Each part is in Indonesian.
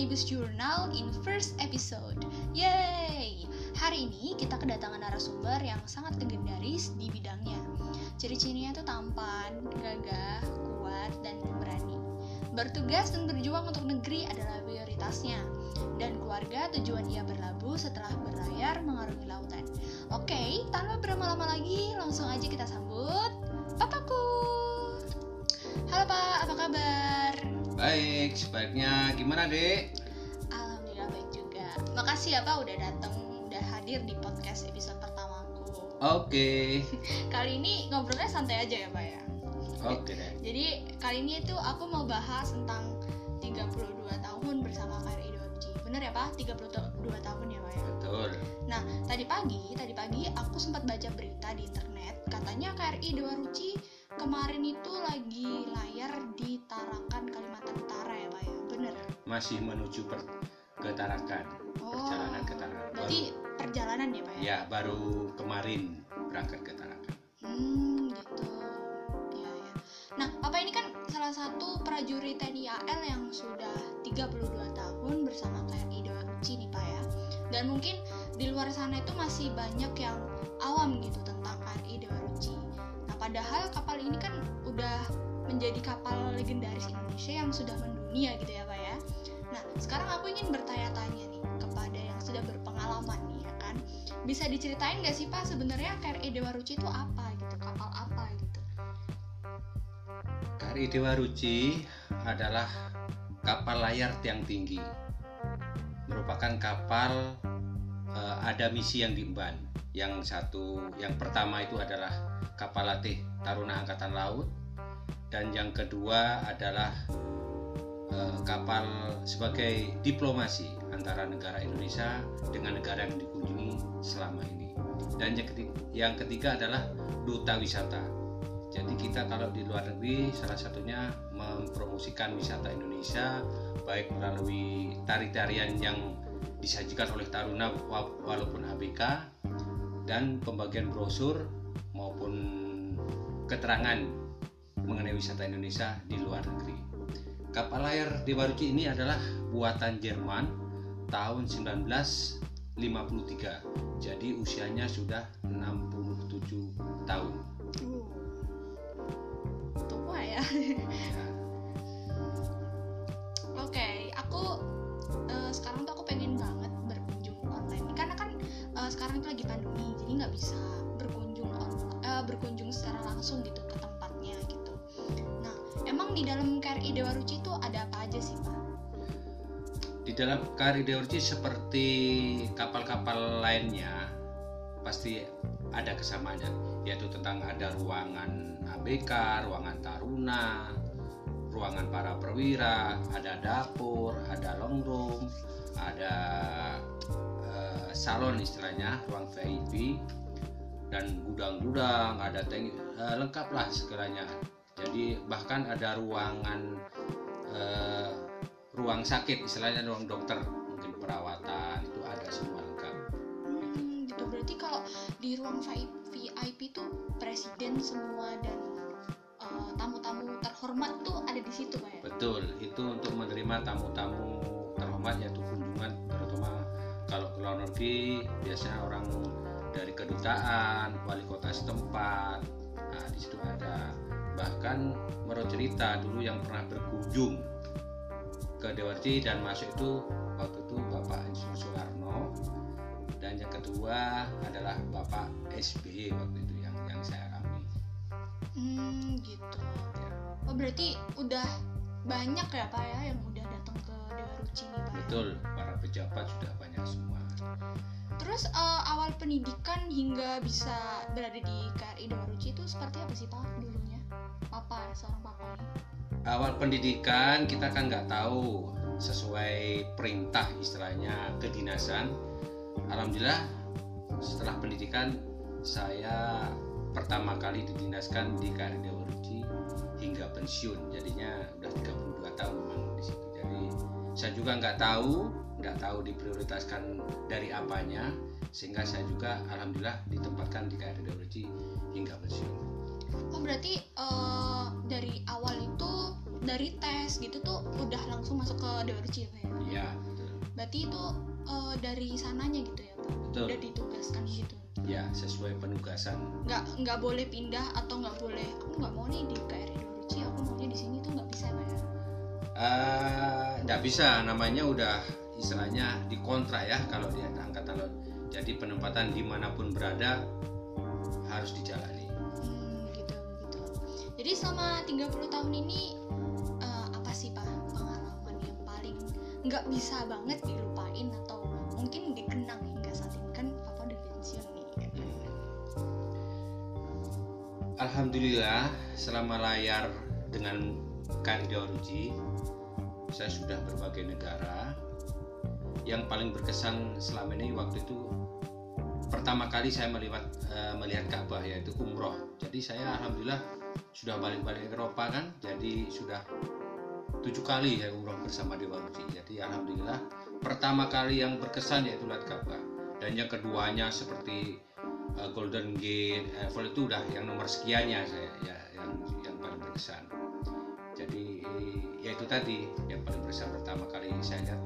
Omnibus Journal in first episode. Yay! Hari ini kita kedatangan narasumber yang sangat legendaris di bidangnya. Ciri-cirinya tuh tampan, gagah, kuat, dan pemberani. Bertugas dan berjuang untuk negeri adalah prioritasnya. Dan keluarga tujuan dia berlabuh setelah berlayar mengarungi lautan. Oke, tanpa berlama-lama lagi, langsung aja kita sambut Papaku. Halo Pak, apa kabar? Baik, sebaiknya gimana dek? Alhamdulillah baik juga. Makasih ya Pak udah datang, udah hadir di podcast episode pertamaku. Oke, Kali ini ngobrolnya santai aja ya Pak ya. oke deh. Jadi kali ini tuh aku mau bahas tentang 32 tahun bersama KRI 2 Bener ya Pak? 32 tahun ya Pak ya? Betul. Nah, tadi pagi, tadi pagi aku sempat baca berita di internet, katanya KRI Dewa Ruci kemarin itu lagi layar di Tarakan, Kalimantan Utara ya, Pak ya? Bener? Masih menuju per ke Tarakan, Oh, perjalanan ke Tarakan. Baru, berarti perjalanan ya, Pak ya? ya baru kemarin berangkat ke Tarakan. Hmm, gitu. Iya, ya. Nah, Papa ini kan salah satu prajurit TNI AL yang sudah 32 tahun bersama KRI Ruci nih, Pak ya. Dan mungkin di luar sana itu masih banyak yang awam gitu tentang KRI Dewa padahal kapal ini kan udah menjadi kapal legendaris Indonesia yang sudah mendunia gitu ya, Pak ya. Nah, sekarang aku ingin bertanya-tanya nih kepada yang sudah berpengalaman nih ya kan. Bisa diceritain gak sih Pak sebenarnya KRI Dewa Ruci itu apa gitu, kapal apa gitu? KRI Dewa Ruci adalah kapal layar tiang tinggi. Merupakan kapal eh, ada misi yang diemban. Yang satu, yang pertama itu adalah kapal latih Taruna Angkatan Laut dan yang kedua adalah eh, kapal sebagai diplomasi antara negara Indonesia dengan negara yang dikunjungi selama ini. Dan yang ketiga, yang ketiga adalah duta wisata. Jadi kita kalau di luar negeri salah satunya mempromosikan wisata Indonesia baik melalui tari-tarian yang disajikan oleh Taruna wa- walaupun ABK dan pembagian brosur maupun keterangan mengenai wisata Indonesia di luar negeri. Kapal layar Dewa Ruci ini adalah buatan Jerman tahun 1953. Jadi usianya sudah 67 tahun. Uh, tua ya. Ya, Oke, aku eh, sekarang tuh aku pengen banget berkunjung online karena kan eh, sekarang itu lagi pandemi, jadi nggak bisa eh, berkunjung secara langsung gitu ke tempatnya gitu. Nah, emang di dalam KRI Dewa Ruci itu ada apa aja sih pak? Di dalam KRI Dewa Ruci seperti kapal-kapal lainnya pasti ada kesamaannya yaitu tentang ada ruangan ABK, ruangan Taruna, ruangan para perwira, ada dapur, ada long room, ada eh, salon istilahnya, ruang VIP dan gudang-gudang, ada tank eh, lengkap lah segalanya. Jadi bahkan ada ruangan eh, ruang sakit istilahnya ruang dokter mungkin perawatan itu ada semua lengkap. Hmm, gitu berarti kalau di ruang VIP tuh presiden semua dan eh, tamu-tamu terhormat tuh ada di situ pak ya? Betul, itu untuk menerima tamu-tamu terhormat yaitu kunjungan terutama kalau ke luar negeri biasanya orang dari kedutaan, wali kota setempat. Nah, di situ ada bahkan menurut cerita dulu yang pernah berkunjung ke Dewarti dan masuk itu waktu itu Bapak Insinyur Soekarno dan yang kedua adalah Bapak SBY waktu itu yang yang saya alami. Hmm, gitu. Ya. Oh berarti udah banyak ya pak ya yang udah datang ke Dewa Ruci nih pak? Betul, para pejabat sudah banyak semua. Terus eh, awal pendidikan hingga bisa berada di KRI Dewa Ruci itu seperti apa sih pak dulunya? Papa seorang papa ini. awal pendidikan kita kan nggak tahu sesuai perintah istilahnya kedinasan alhamdulillah setelah pendidikan saya pertama kali didinaskan di KRI Dewa Ruci hingga pensiun jadinya udah 32 tahun memang di situ jadi saya juga nggak tahu nggak tahu diprioritaskan dari apanya sehingga saya juga alhamdulillah ditempatkan di KRI Ruci hingga pensiun Oh berarti eh, dari awal itu dari tes gitu tuh udah langsung masuk ke Dewarci ya ya? Iya, betul. Berarti itu eh, dari sananya gitu ya Pak? Betul. Udah ditugaskan gitu. Ya, sesuai penugasan. Nggak nggak boleh pindah atau nggak boleh aku nggak mau nih di KRI Dewarci, aku maunya di sini tuh nggak bisa Pak ya? Eh, nggak bisa, namanya udah istilahnya dikontrak ya kalau di angkatan laut. Jadi penempatan di mana pun berada harus dijalani. Hmm, gitu gitu. Jadi selama 30 tahun ini eh, apa sih Pak pengalaman yang paling nggak bisa banget dilupain atau mungkin dikenang hingga saat ini kan Papa udah pensiun nih. Alhamdulillah selama layar dengan Uji saya sudah berbagai negara yang paling berkesan selama ini waktu itu pertama kali saya melihat eh, melihat Ka'bah yaitu umroh. Jadi saya alhamdulillah sudah balik-balik Eropa kan jadi sudah tujuh kali saya umroh bersama Dewa Uji jadi alhamdulillah pertama kali yang berkesan yaitu lihat Ka'bah. Dan yang keduanya seperti uh, Golden Gate, Eiffel itu udah yang nomor sekiannya saya ya yang yang paling berkesan. Jadi ya itu tadi yang paling berkesan pertama kali saya lihat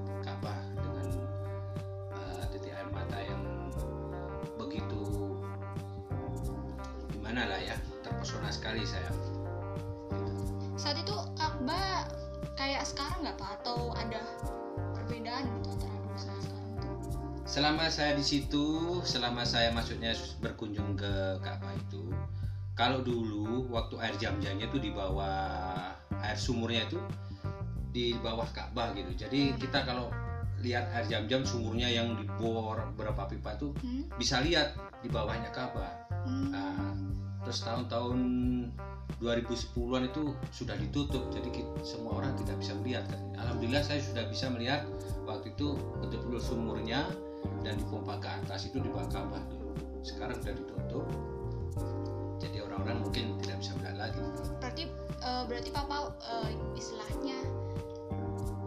gimana lah ya terpesona sekali saya. Saat itu Ka'bah kayak sekarang nggak Pak atau ada perbedaan gitu antara dulu sama sekarang tuh? Selama saya di situ, selama saya maksudnya berkunjung ke Ka'bah itu, kalau dulu waktu air jam-jamnya itu di bawah air sumurnya itu di bawah Ka'bah gitu. Jadi kita kalau lihat air jam-jam sumurnya yang dibor berapa pipa itu Hmm? bisa lihat di bawahnya Ka'bah. Hmm. Nah, terus tahun-tahun 2010-an itu sudah ditutup, jadi ki- semua orang tidak bisa melihat. kan. Alhamdulillah saya sudah bisa melihat waktu itu betul-betul sumurnya dan dipompa ke atas itu di bawah Ka'bah dulu. Sekarang sudah ditutup, jadi orang-orang mungkin tidak bisa melihat lagi. Berarti eh, berarti Papa eh, istilahnya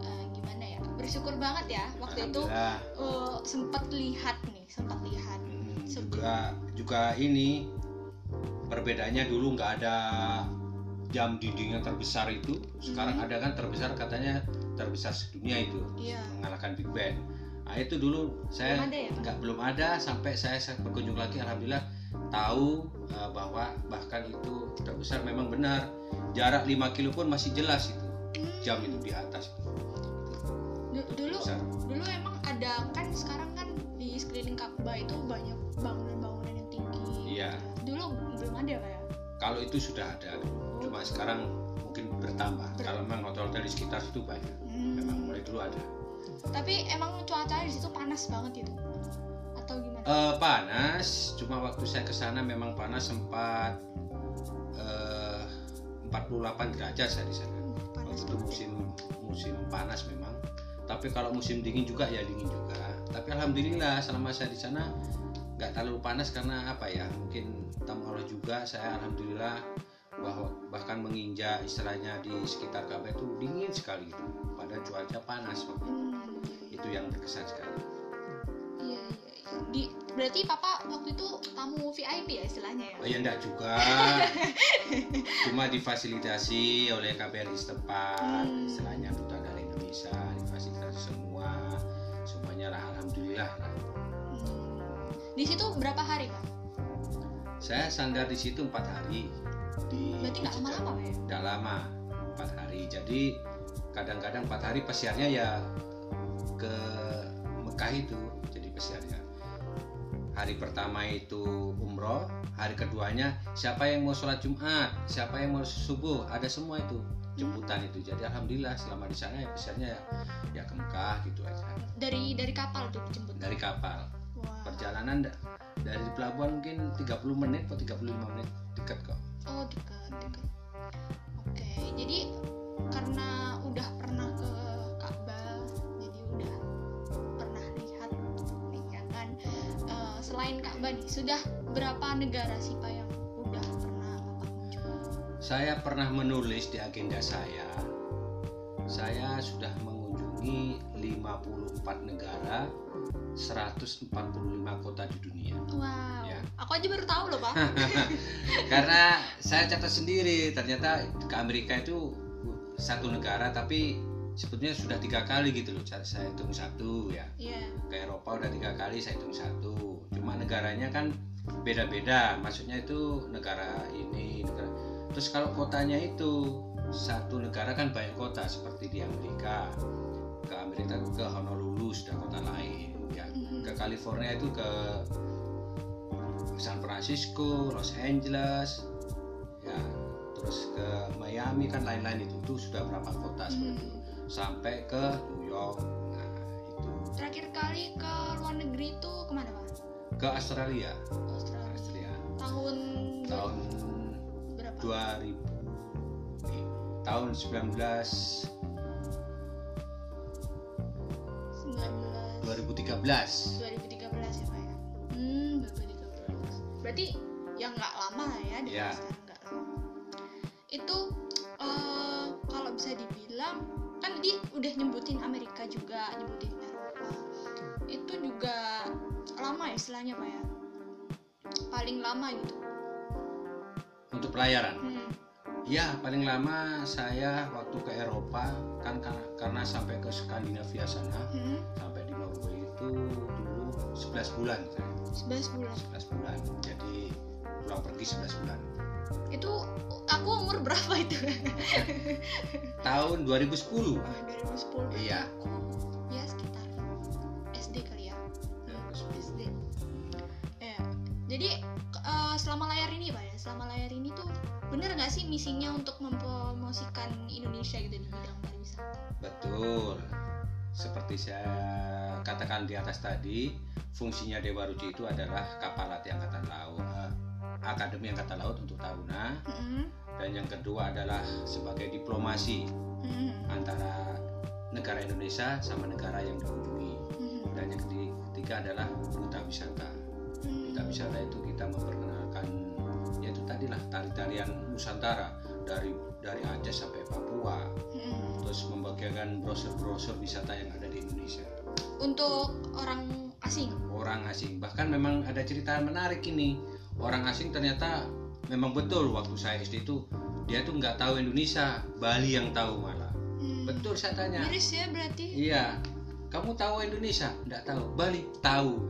eh, gimana ya? Bersyukur banget ya waktu itu eh, sempat lihat nih, sempat lihat. Hmm, juga juga ini perbedaannya dulu nggak ada jam dinding yang terbesar itu sekarang Mhm. ada kan terbesar katanya terbesar sedunia itu Iya. mengalahkan Big Ben nah itu dulu saya ya, nggak belum ada sampai saya, berkunjung lagi alhamdulillah tahu uh, bahwa bahkan itu terbesar memang benar jarak 5 kilo pun masih jelas itu jam itu di atas itu Du- dulu Terbesar. dulu emang ada kan sekarang kan di sekeliling Ka'bah itu banyak bangunan-bangunan ada kayak. kalau itu sudah ada dulu. cuma sekarang mungkin bertambah kalau memang hotel-hotel di sekitar situ banyak Hmm. memang mulai dulu ada Tapi emang cuacanya di situ panas banget itu. Atau gimana? Eh, panas cuma waktu saya ke sana memang panas sempat eh, 48 derajat saya di sana Hmm, waktu itu banget. musim musim panas memang tapi kalau musim dingin juga ya dingin juga tapi alhamdulillah selama saya di sana nggak terlalu panas karena apa ya mungkin tamu Allah juga saya alhamdulillah bahwa bahkan menginjak istilahnya di sekitar Ka'bah itu dingin sekali itu pada cuaca panas waktu itu. Hmm, itu yang berkesan sekali iya iya iya. Di berarti papa waktu itu tamu VIP ya istilahnya ya? Oh ya enggak juga cuma difasilitasi oleh KBRI setempat Hmm. istilahnya duta dari Indonesia difasilitasi semua semuanya lah alhamdulillah lah. Di situ berapa hari pak? saya sandar di situ empat hari. Di Berarti nggak lama-lama pak ya? Nggak lama empat hari. Jadi kadang-kadang empat hari pesiarnya ya ke Mekah itu jadi pesiarnya. Hari pertama itu umroh hari keduanya siapa yang mau sholat Jumat siapa yang mau subuh ada semua itu jemputan itu. Jadi alhamdulillah selama di sana ya pesiarnya ya, ya ke Mekah gitu aja. Dari dari kapal tuh dijemput? dari kapal Perjalanan da- dari pelabuhan mungkin 30 menit atau 35 menit dekat kok Oh dekat dekat. Oke, jadi karena udah pernah ke Ka'bah, jadi udah pernah lihat nih ya kan. Eh, selain Ka'bah nih, sudah berapa negara sih pak yang udah pernah bapak kunjungi? Saya pernah menulis di agenda saya, saya sudah mengunjungi 54 negara, 145 kota di dunia. Wow, Ya. aku aja baru tahu loh pak. Karena saya catat sendiri, ternyata ke Amerika itu satu negara tapi sebetulnya sudah tiga kali gitu loh saya saya hitung satu ya Iya. ke Eropa udah tiga kali saya hitung satu cuma negaranya kan beda-beda maksudnya itu negara ini negara terus kalau kotanya itu satu negara kan banyak kota seperti di Amerika ke Amerika ke Honolulu sudah kota lain ya ke California itu ke San Francisco Los Angeles ya terus ke Miami kan lain-lain itu itu sudah berapa kota seperti itu Hmm. sampai ke New York nah itu Terakhir kali ke luar negeri itu ke mana pak? ke Australia Australia. Australia Tahun tahun berapa? 2000 eh, tahun 19 2013 2013 ya pak ya? Hmm 2013. Berarti ya nggak lama lah ya di Iya. sekarang nggak lama. Itu eh, kalau bisa dibilang kan tadi udah nyebutin Amerika juga nyebutin Eropa. Itu juga lama ya istilahnya pak ya? Paling lama gitu. untuk pelayaran Hmm. ya paling lama saya waktu ke Eropa kan karena, karena sampai ke Skandinavia sana Hmm. sampai itu dulu 11 bulan saya 11 bulan. 11 bulan jadi pulang pergi 11 bulan Itu aku umur berapa itu? tahun 2010 Ah, 2010 berarti Iya. aku ya sekitar SD kali ya SD ya jadi eh, selama layar ini pak ya selama layar ini tuh bener nggak sih misinya untuk mempromosikan Indonesia gitu di bidang pariwisata Betul. Seperti saya katakan di atas tadi, fungsinya Dewa Ruci itu adalah kapal latih angkatan laut, eh, Akademi Angkatan Laut untuk Taruna, Mm-mm. dan yang kedua adalah sebagai diplomasi Mm-mm. antara negara Indonesia sama negara yang dikunjungi. Mm-mm. Dan yang keti- ketiga adalah duta wisata. Mm-mm. Duta wisata itu kita memperkenalkan, yaitu tadilah tari-tarian Nusantara dari dari Aceh sampai Papua. Terus membagikan brosur-brosur wisata yang ada di Indonesia. untuk orang asing Orang asing, bahkan memang ada cerita menarik ini. Orang asing ternyata memang betul waktu saya SD itu dia tuh nggak tahu Indonesia, Bali yang tahu malah. Mm. Betul saya tanya. miris ya berarti Iya, kamu tahu Indonesia? Nggak tahu. Bali tahu.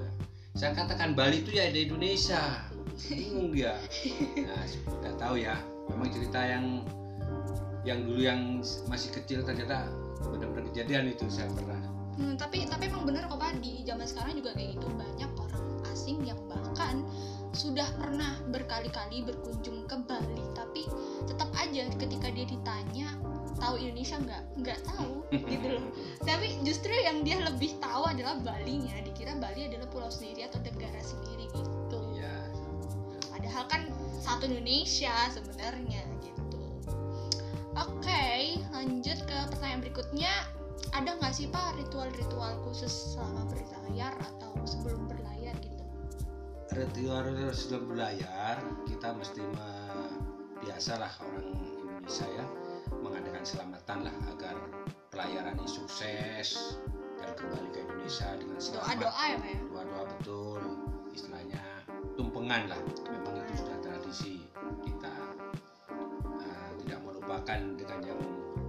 Saya katakan Bali itu ya di Indonesia. Bingung dia. Nah, nggak tahu ya. Memang cerita yang yang dulu yang masih kecil ternyata benar-benar kejadian itu saya pernah. Hmm, tapi tapi emang bener kok pak. Di zaman sekarang juga kayak gitu. Banyak orang asing yang bahkan sudah pernah berkali-kali berkunjung ke Bali tapi tetap aja ketika dia ditanya tahu Indonesia nggak? Nggak tahu gitu loh. Tapi justru yang dia lebih tahu adalah Balinya. Dikira Bali adalah pulau sendiri atau negara sendiri gitu. Iya. padahal kan satu Indonesia sebenarnya gitu oke lanjut ke pertanyaan berikutnya. Ada nggak sih pak ritual-ritual khusus selama berlayar atau sebelum berlayar gitu? Ritual sebelum berlayar kita mesti me- biasalah orang Indonesia ya mengadakan selamatan lah agar pelayaran ini sukses dan kembali ke Indonesia dengan doa selamat. doa ya pak ya? Doa-doa betul istilahnya tumpengan lah. Memang itu sudah tradisi melupakan dengan yang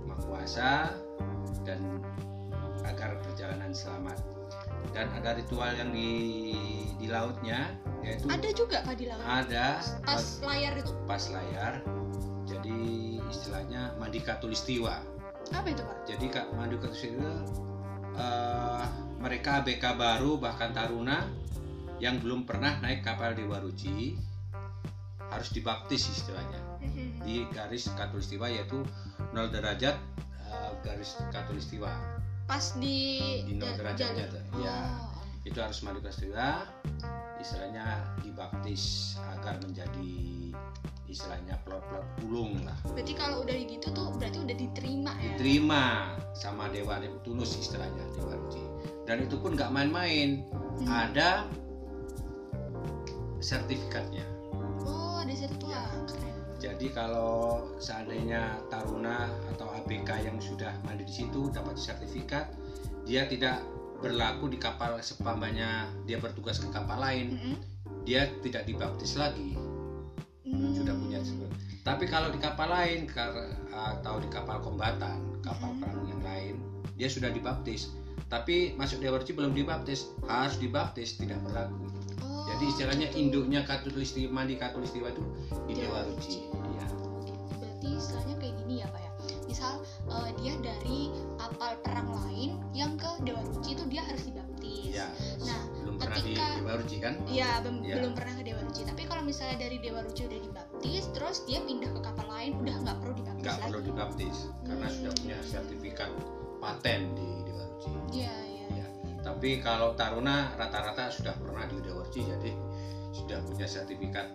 maha kuasa dan agar perjalanan selamat. Dan ada ritual yang di di lautnya yaitu ada juga pak di laut. Ada pas layar itu? pas layar. Jadi istilahnya mandi katulistiwa apa itu pak? Jadi kak mandi katulistiwa eh, mereka ABK baru bahkan taruna yang belum pernah naik kapal Dewa Ruci harus dibaptis istilahnya di garis katulistiwa yaitu 0 derajat eh, garis katulistiwa pas di Di nol ja- derajatnya jalur. tuh, iya. Oh. itu harus mandi katulistiwa istilahnya dibaptis agar menjadi istilahnya pelot-pelot ulung lah berarti kalau udah gitu tuh berarti udah diterima ya diterima sama dewa tulus istilahnya dewa ruci dan itu pun nggak main-main Hmm. ada sertifikatnya oh ada sertifikat Ya. Jadi kalau seandainya taruna atau ABK yang sudah mandi di situ dapat sertifikat dia tidak berlaku di kapal sepambanya dia bertugas ke kapal lain Mm-mm. dia tidak dibaptis lagi Hmm. sudah punya. Tapi kalau di kapal lain atau di kapal kombatan, kapal Mhm. perang yang lain, dia sudah dibaptis. Tapi masuk Dewa Ruci belum dibaptis, harus dibaptis tidak berlaku. Jadi istilahnya induknya Katulistiwa mandi Katulistiwa itu di Dewa Dewa Ruci. Iya. berarti istilahnya kayak gini ya pak ya misal eh, dia dari kapal perang lain yang ke Dewa Ruci itu dia harus dibaptis Iya. Nah, belum pernah di ketika- Dewa Ruci kan? Iya, Iya. belum pernah ke Dewa Ruci. Tapi kalau misalnya dari Dewa Ruci udah dibaptis, terus dia pindah ke kapal lain, udah nggak perlu dibaptis Nggak perlu dibaptis karena Hmm. sudah punya sertifikat paten di Dewa Ruci. Iya, iya. Tapi kalau Taruna rata-rata sudah pernah di Dewa Ruci jadi sudah punya sertifikat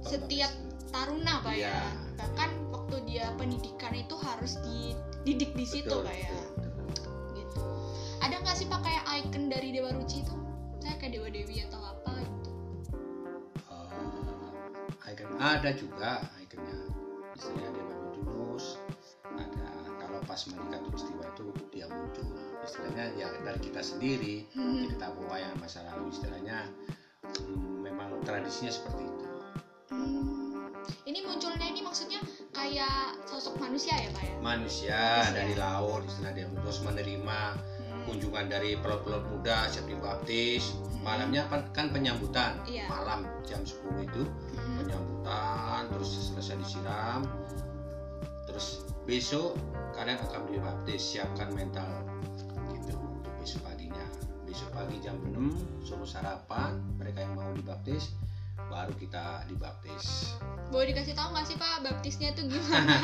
Setiap. Taruna pak ya. Iya. Bahkan waktu dia pendidikan itu harus dididik di situ pak ya. Gitu. Ada nggak sih pak kayak icon dari Dewa Ruci itu? Saya kayak Dewa Dewi atau apa gitu. Eh, icon ada juga ikonnya istilahnya Dewa Midunus ada kalau pas Malika Tulistiwa itu dia muncul istilahnya ya dari kita sendiri Hmm. kita tahu wayang masa lalu istilahnya hmm, memang tradisinya seperti itu Hmm. Ini munculnya ini maksudnya kayak sosok manusia ya pak ya? manusia Manusia. dari laut istilah dia terus menerima Hmm. kunjungan dari pelot-pelot muda siap dibaptis malamnya kan, kan penyambutan Iya. malam jam 10 itu Hmm. penyambutan terus selesai disiram terus besok kalian akan dibaptis siapkan mental besok paginya. Besok pagi jam 6 suruh sarapan mereka yang mau dibaptis baru kita dibaptis. Boleh dikasih tahu nggak sih pak baptisnya tuh gimana?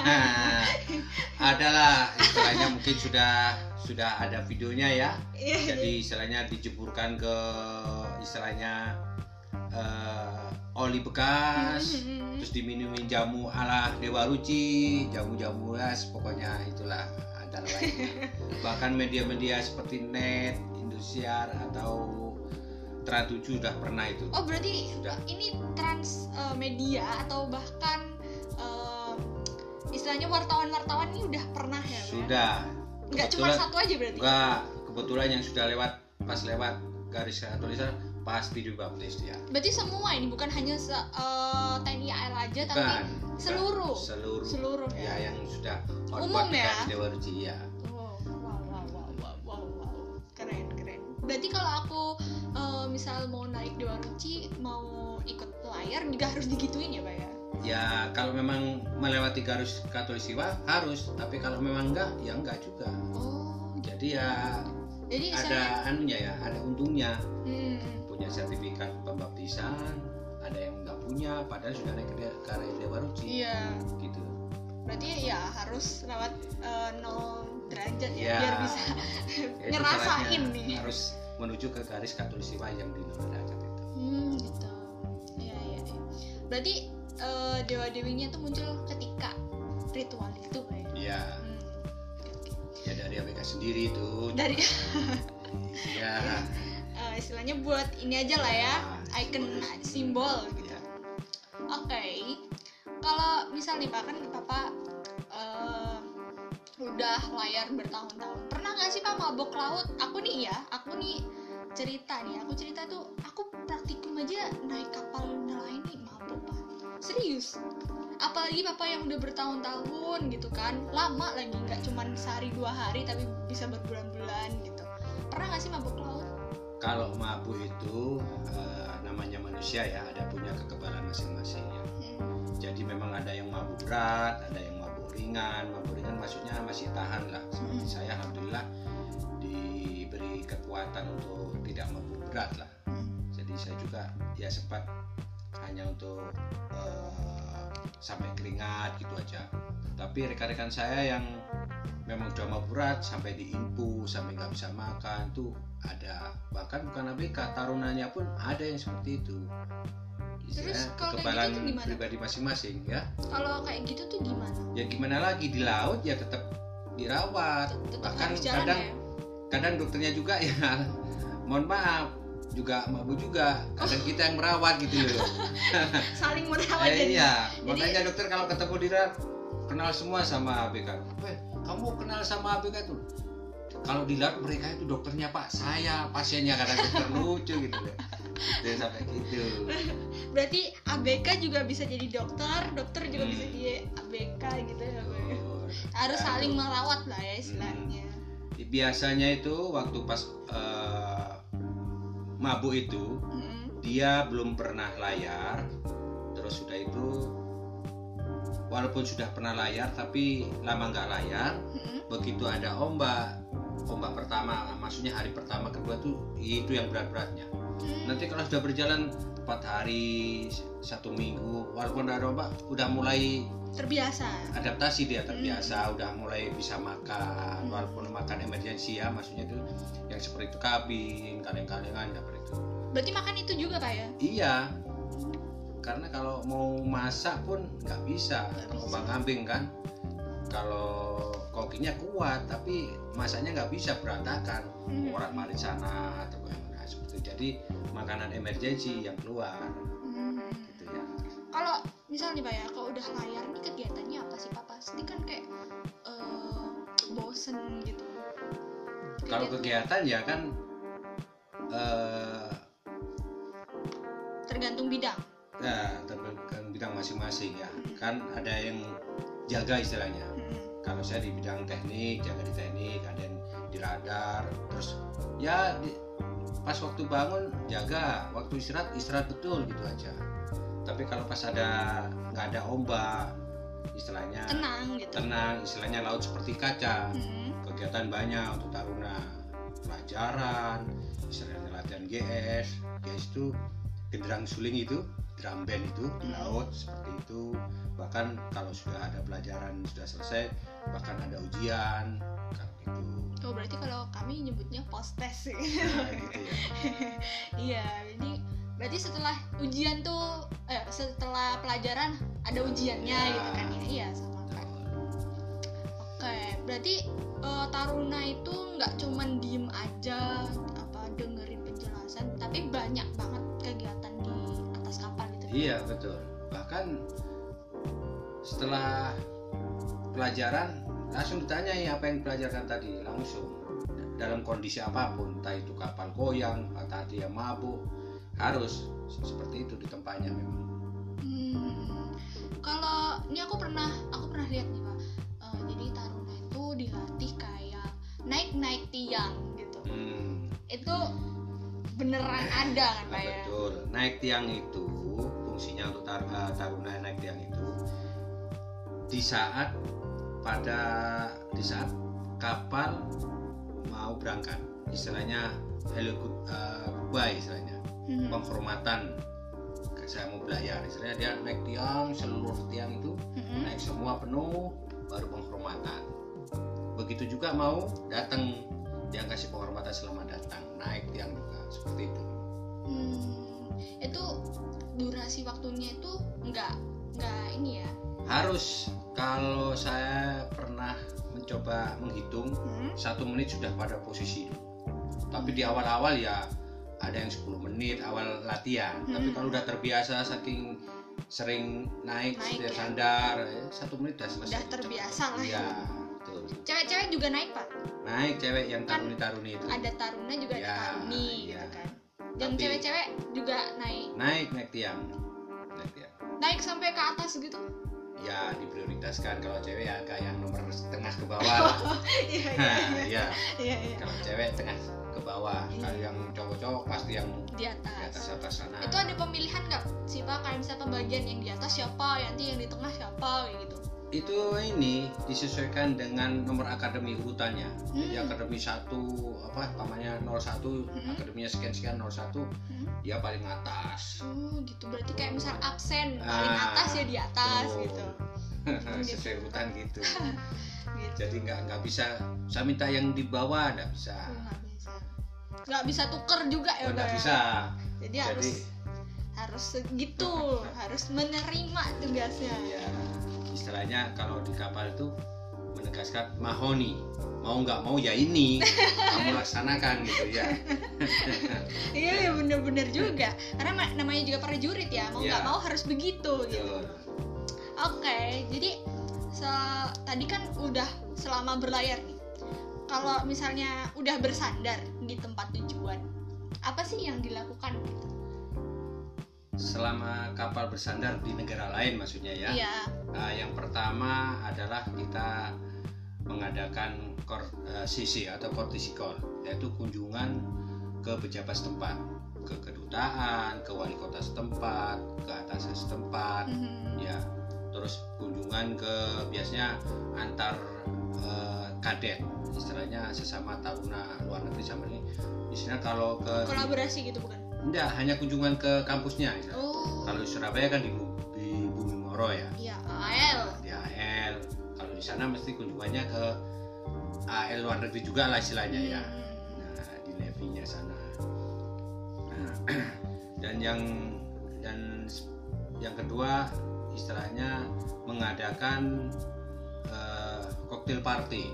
adalah istilahnya mungkin sudah sudah ada videonya ya. Iya, jadi istilahnya dijeburkan ke istilahnya eh, oli bekas Hmm. terus diminumin jamu ala Dewa Ruci jamu-jamu las pokoknya itulah antara lainnya bahkan media-media seperti net Indosiar atau Trans 7 sudah pernah itu Oh berarti sudah ini trans eh, media atau bahkan eh, istilahnya wartawan-wartawan ini udah pernah ya? Sudah Nggak cuma satu aja berarti? enggak kebetulan yang sudah lewat pas lewat garis tulisan pasti dibaptis dia Berarti semua ini bukan hanya se- eh, TNI AL aja tapi bukan seluruh seluruh seluruh ya. ya yang sudah Umum ya? Dewa Ruci ya Oh, wow, wow, wow, wow, wow, wow. Keren, keren. Berarti kalau aku eh, misal mau naik Dewa Ruci, mau ikut layar juga harus digituin ya, Pak ya? ya kalau memang melewati garis katulistiwa harus tapi kalau memang enggak ya enggak juga Oh, jadi ya jadi ada anunya ya ada untungnya hmm, punya sertifikat pembaptisan ada yang enggak punya padahal sudah naik ke area Dewa Ruci iya. gitu Berarti ya harus lewat eh, nol derajat ya, Ya. biar bisa Ya, ngerasain nih. harus menuju ke garis katulistiwa yang di nol derajat itu Hmm, gitu. Iya, iya, iya. Berarti eh, dewa-dewinya tuh muncul ketika ritual itu, Pak ya? ya Hmm. ya dari ABK sendiri itu Dari ya eh, istilahnya buat ini aja lah ya, Ah, icon simbol gitu. ya. Oke, kalau misal nih pak kan bapak eh, udah layar bertahun-tahun, pernah nggak sih pak mabok laut? Aku nih ya, aku nih cerita nih, aku cerita tuh, aku praktikum aja naik kapal nelayan nih mabok pak, serius. Apalagi bapak yang udah bertahun-tahun gitu kan, lama lagi nggak cuman sehari dua hari tapi bisa berbulan-bulan gitu. Pernah nggak sih mabok laut? Kalau mabuk itu eh, namanya manusia ya ada punya kekebalan masing-masing ya Hmm. jadi memang ada yang mabuk berat ada yang mabuk ringan mabuk ringan maksudnya masih tahan lah seperti Hmm. saya alhamdulillah diberi kekuatan untuk tidak mabuk berat lah Hmm. jadi saya juga ya sempat hanya untuk eh, sampai keringat gitu aja tapi rekan-rekan saya yang memang udah mabuk berat sampai diimpu sampai nggak bisa makan tuh ada. Bahkan bukan ABK tarunanya pun ada yang seperti itu. Terus Istilahnya kalau kayak kekebalan gitu tuh gimana? pribadi masing-masing ya. Kalau kayak gitu tuh gimana? ya gimana lagi di laut ya tetap dirawat. Tetap bahkan harus jalan kadang ya? kadang dokternya juga ya mohon maaf juga mabuk juga. Kadang kita yang merawat gitu loh saling merawat eh, jadi iya. Makanya dokter kalau ketemu di darat kenal semua sama ABK Weh, kamu kenal sama ABK tuh kalau di laut mereka itu dokternya pak saya pasiennya kadang dokter lucu gitu loh Dia sampai gitu. berarti ABK juga bisa jadi dokter dokter juga Hmm. bisa jadi ABK gitu ya ya? Betul. harus Aduh. saling merawat lah ya istilahnya Biasanya itu waktu pas eh, mabuk itu Mm-mm. dia belum pernah layar terus sudah itu walaupun sudah pernah layar tapi lama nggak layar. Mm-mm. begitu ada ombak ombak pertama maksudnya hari pertama kedua tuh itu yang berat-beratnya. Mm. nanti kalau sudah berjalan empat hari satu minggu walaupun ada ombak udah mulai terbiasa. adaptasi dia terbiasa udah mulai bisa makan walaupun makan emergensi ya maksudnya itu yang seperti itu kabin kaleng-kalengan seperti itu. Berarti makan itu juga pak ya? Iya karena kalau mau masak pun nggak bisa Nggak bisa. ombak ambing kan. Kalau kokinya kuat tapi masaknya nggak bisa berantakan. Mhm. orang marit sana atau nah, seperti itu. Jadi makanan emergensi yang keluar. Hmm. gitu ya. Kalau misalnya pak ya kalau udah layar nih kegiatannya apa sih pak? Pasti kan kayak eh, bosen gitu. Kalau Kegiatan- ya kan eh tergantung bidang ya tergantung bidang masing-masing ya. Kan ada yang jaga istilahnya. Mm-mm. kalau saya di bidang teknik jaga di teknik ada yang di radar terus ya di- pas waktu bangun jaga waktu istirahat istirahat betul gitu aja. Tapi kalau pas ada nggak ada ombak istilahnya tenang gitu. tenang istilahnya laut seperti kaca Mm-mm. kegiatan banyak untuk taruna pelajaran istilahnya latihan GS GS itu genderang suling itu drum band itu di Hmm. laut seperti itu. Bahkan kalau sudah ada pelajaran sudah selesai bahkan ada ujian gitu. Oh berarti kalau kami nyebutnya post test sih. Nah, gitu ya. Iya jadi berarti setelah ujian tuh eh setelah pelajaran ada ujiannya Ya. gitu kan ya? Iya sama. Kan oke berarti eh, taruna itu nggak cuman diem aja apa dengerin penjelasan tapi banyak banget kegiatan iya betul. Bahkan setelah pelajaran langsung ditanyai apa yang dipelajarkan tadi langsung. Dalam kondisi apa pun entah itu kapal goyang atau dia mabuk harus seperti itu di tempatnya memang. Hmm, kalau ini aku pernah aku pernah lihat nih pak. Eh, jadi taruna itu dilatih kayak naik naik tiang gitu. Hmm, itu beneran ada kan pak ya? Betul. Naik tiang itu fungsinya untuk tar- eh, taruna naik tiang itu di saat pada di saat kapal mau berangkat istilahnya hello good- eh, goodbye istilahnya Mhm. penghormatan saya mau belayar istilahnya dia naik tiang seluruh tiang itu Mhm. naik semua penuh baru penghormatan begitu juga mau datang dia kasih penghormatan selama datang naik tiang juga seperti itu Hmm, itu durasi waktunya itu nggak nggak ini ya harus kalau saya pernah mencoba menghitung Hmm? satu menit sudah pada posisi itu tapi di awal-awal ya ada yang 10 menit awal latihan tapi Hmm. kalau udah terbiasa saking sering naik, Naik setiap ya. sandar eh, satu menit udah selesai Udah terbiasa lah. iya betul cewek-cewek juga naik pak naik cewek yang Kan taruni-taruni itu ada taruna juga ada Ya, taruni iya. gitu kan dan cewek-cewek juga naik. Naik naik tiang. Naik tiang. Naik sampai ke atas gitu? Ya diprioritaskan. Kalau cewek ya agak yang nomor tengah ke bawah. Lah iya Nah, iya. iya. Iya kalau cewek tengah ke bawah. Iya. kalau yang cowok-cowok pasti yang di di atas atas atas sana. Itu ada pemilihan nggak sih pak? Kayak misalnya pembagian yang di atas siapa nanti yang di tengah siapa gitu itu ini disesuaikan dengan nomor akademi urutannya jadi Hmm. akademi satu apa namanya 01 Hmm. akademinya sekian sekian 01 Hmm. dia paling atas. Oh gitu. Berarti kayak misal absen paling Ah, atas ya di atas Tuh. gitu. Sesuai urutan gitu. Gitu. Jadi nggak nggak bisa saya minta yang di bawah nggak bisa. Oh, nggak bisa. Nggak bisa tuker juga ya Oh, nggak ya? bisa. Jadi, harus jadi harus segitu harus menerima tugasnya. Ya istilahnya kalau di kapal itu menegaskan mahoni mau nggak mau ya ini kamu laksanakan gitu ya. Iya ya bener-bener juga. Karena ma- namanya juga prajurit ya mau nggak Iya. mau harus begitu gitu. Oke jadi se- tadi kan udah selama berlayar nih. Kalau misalnya udah bersandar di tempat tujuan apa sih yang dilakukan? gitu selama kapal bersandar di negara lain maksudnya ya. Iya. Nah, yang pertama adalah kita mengadakan kor, eh, sisi atau kortisikol, yaitu kunjungan ke pejabat setempat, ke kedutaan, ke wali kota setempat, ke atasan setempat, Mhm. ya. Terus kunjungan ke biasanya antar eh, kadet, istilahnya sesama taruna luar negeri sama ini. Istilahnya kalau ke Kolaborasi gitu bukan? Enggak hanya kunjungan ke kampusnya. istilahnya. Oh. Kalau di Surabaya kan di, di Bumi Moro ya. Iya, AL. di AL kalau di sana mesti kunjungannya ke AL luar negeri juga lah istilahnya ya Hmm. nah di Navy-nya sana Nah, dan yang dan yang kedua istilahnya mengadakan eh, cocktail party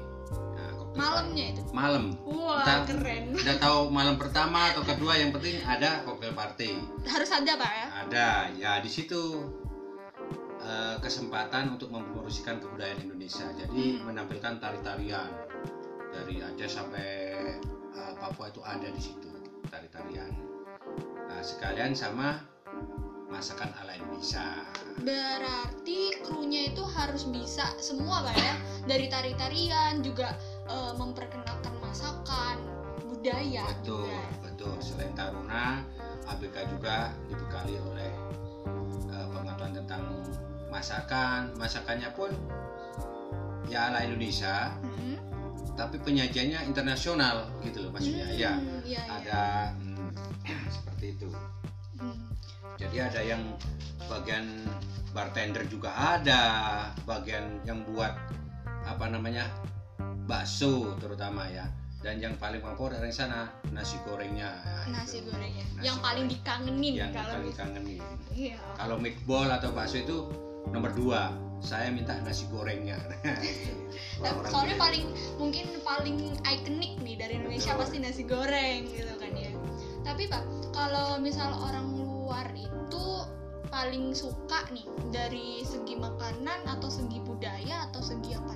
Malamnya itu. malam Wah, keren. udah tahu malam pertama atau kedua yang penting ada cocktail party Harus ada, Pak ya? ada ya di situ eh, kesempatan untuk mempromosikan kebudayaan Indonesia jadi Hmm. menampilkan tari-tarian dari Aceh sampai eh, Papua itu ada di situ tari-tarian Nah, sekalian sama masakan ala Indonesia Berarti krunya itu harus bisa semua Pak ya Dari tari-tarian juga eh, memperkenalkan masakan budaya betul juga. betul selain Taruna ABK juga dibekali oleh eh, pengetahuan tentang masakan masakannya pun ya ala Indonesia Mhm. tapi penyajiannya internasional gitu loh maksudnya Hmm, ya iya, iya. ada hmm, seperti itu Hmm. jadi ada yang bagian bartender juga ada bagian yang buat apa namanya bakso terutama ya dan yang paling favorit dari sana nasi gorengnya ya, Nasi itu. gorengnya Nasi Yang paling goreng. dikangenin yang kalau paling bisa. kangenin Iya. kalau meatball atau bakso itu nomor dua saya minta nasi gorengnya Orang soalnya paling mungkin paling ikonik nih dari Indonesia Betul. pasti nasi goreng gitu kan ya. Tapi pak, kalau misal orang luar itu paling suka nih dari segi makanan atau segi budaya atau segi apa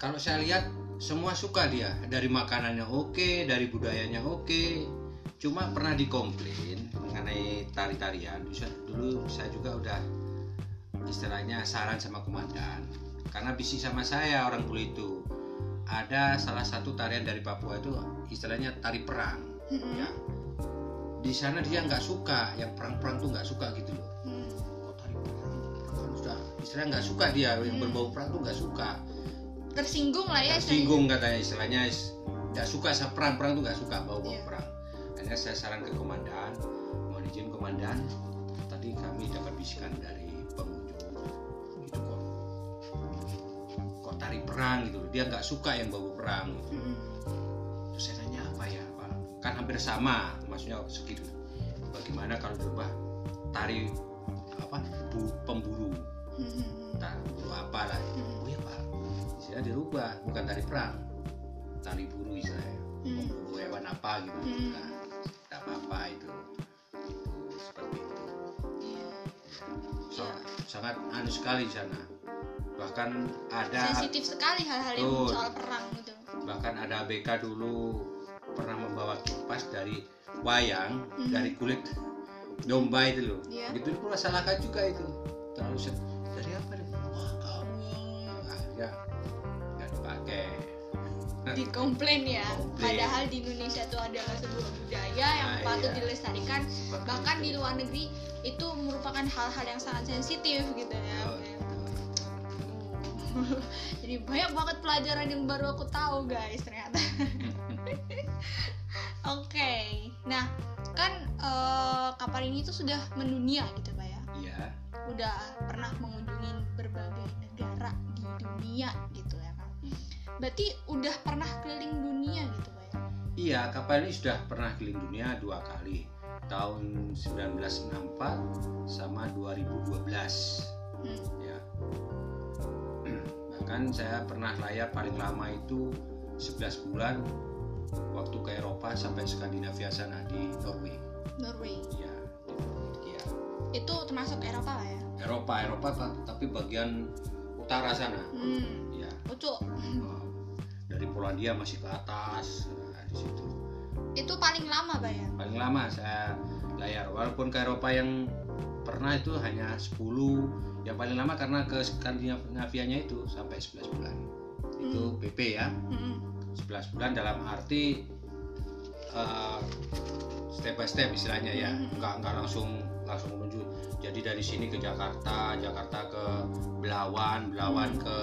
kalau saya lihat semua suka dia. Dari makanannya oke dari budayanya oke. Cuma pernah dikomplain mengenai tari-tarian. Dulu saya juga udah istilahnya saran sama komandan. Karena bisnis sama saya orang bule itu. Ada salah satu tarian dari Papua itu istilahnya tari perang. Ya. Di sana dia nggak suka yang perang-perang tuh nggak suka gitu loh. Hmm. kok tari perang? Kan sudah istilahnya nggak suka dia yang Hmm. berbau perang tuh nggak suka Tersinggung lah ya. tersinggung katanya istilahnya is- nggak suka sama perang perang tuh nggak suka bau bau Iya. perang akhirnya saya saran ke komandan mohon izin komandan tadi kami dapat bisikan dari pengunjung gitu kok kok tari perang gitu dia nggak suka yang bau perang Hmm. terus saya tanya apa ya pak kan hampir sama maksudnya segitu bagaimana kalau coba tari apa bu, pemburu Hmm. tak buru apa lah Hmm. oh ya pak istilah dirubah bukan tari perang tari buru istilahnya Hmm. hewan apa gitu Hmm. nah, tidak apa-apa itu itu seperti itu Iya. So, Iya. sangat anu sekali di sana bahkan ada Sensitif sekali hal-hal yang soal perang gitu. bahkan ada ABK dulu pernah membawa kipas dari wayang Mhm. dari kulit domba itu loh Iya. itu pun masalahkan juga itu terlalu dari apa dikomplain ya. Komplain. padahal di Indonesia itu adalah sebuah budaya yang Ah, patut iya. dilestarikan. Bahkan di luar negeri itu merupakan hal-hal yang sangat sensitif gitu ya. Oh, jadi banyak banget pelajaran yang baru aku tahu guys ternyata. Oke. Nah kan eh, kapal ini tuh sudah mendunia gitu pak ya. Iya. Udah pernah mengunjungi berbagai negara di dunia gitu berarti udah pernah keliling dunia gitu pak ya Iya, kapal ini sudah pernah keliling dunia dua kali. Tahun 1964 sama 2012. Hmm. Ya. Bahkan saya pernah layar paling lama itu 11 bulan waktu ke Eropa sampai Skandinavia sana di Norway. Norway Iya. Iya. itu termasuk Eropa lah ya Eropa, Eropa ta- tapi bagian utara sana. hmm. Iya. lucu Oh, dari Polandia masih ke atas nah, di situ. Itu paling lama pak ya? Paling lama saya layar walaupun ke Eropa yang pernah itu hanya 10 yang paling lama karena ke Skandinavianya itu sampai 11 bulan. Itu PP ya. Mm-mm. 11 bulan dalam arti eh, step by step istilahnya ya. Mhm. nggak nggak langsung langsung menuju. Jadi dari sini ke Jakarta Jakarta ke Belawan Belawan Mhm. ke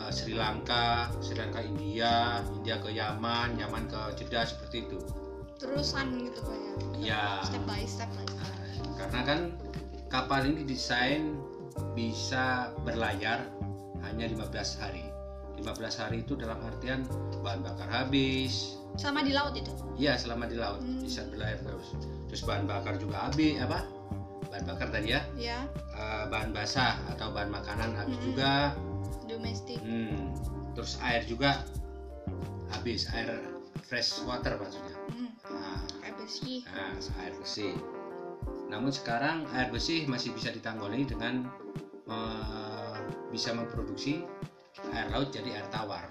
eh, Sri Lanka Sri Lanka India India ke Yaman Yaman ke Jeddah seperti itu terusan gitu pak ya Ya. step by step lah Nah, karena kan kapal ini didesain bisa berlayar hanya 15 hari 15 hari itu dalam artian bahan bakar habis sama di laut itu Iya selama di laut Hmm. bisa berlayar terus. Terus bahan bakar juga habis apa? Bahan bakar tadi ya. ya Eh, bahan basah atau bahan makanan habis Hmm. juga. Domestik Hmm. Terus air juga habis air fresh water maksudnya. Hmm, Nah, kayak bersih nah, air bersih. Namun sekarang air bersih masih bisa ditangguli dengan eh, bisa memproduksi air laut jadi air tawar.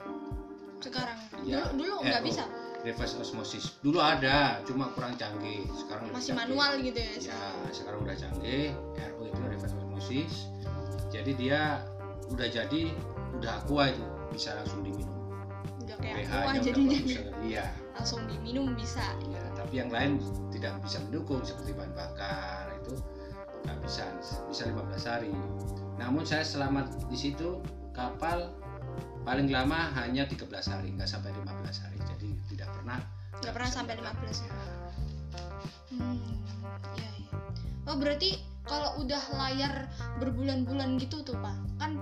sekarang Ya, dulu dulu eh, nggak bisa Reverse osmosis dulu ada, cuma kurang canggih. Sekarang masih canggih. manual gitu ya ya sekarang udah canggih RO itu reverse osmosis jadi dia udah jadi udah aqua itu bisa langsung diminum. Udah kayak pH aqua jadinya. sekali. iya. Langsung diminum bisa. Ya tapi yang lain tidak bisa mendukung seperti bahan bakar itu nggak bisa bisa 15 hari. Namun saya selamat di situ kapal paling lama hanya 13 hari nggak sampai 15 hari. Jadi tidak pernah nggak pernah sampai 15 ya ya. Hmm, iya. Oh berarti kalau udah layar berbulan-bulan gitu tuh pak, kan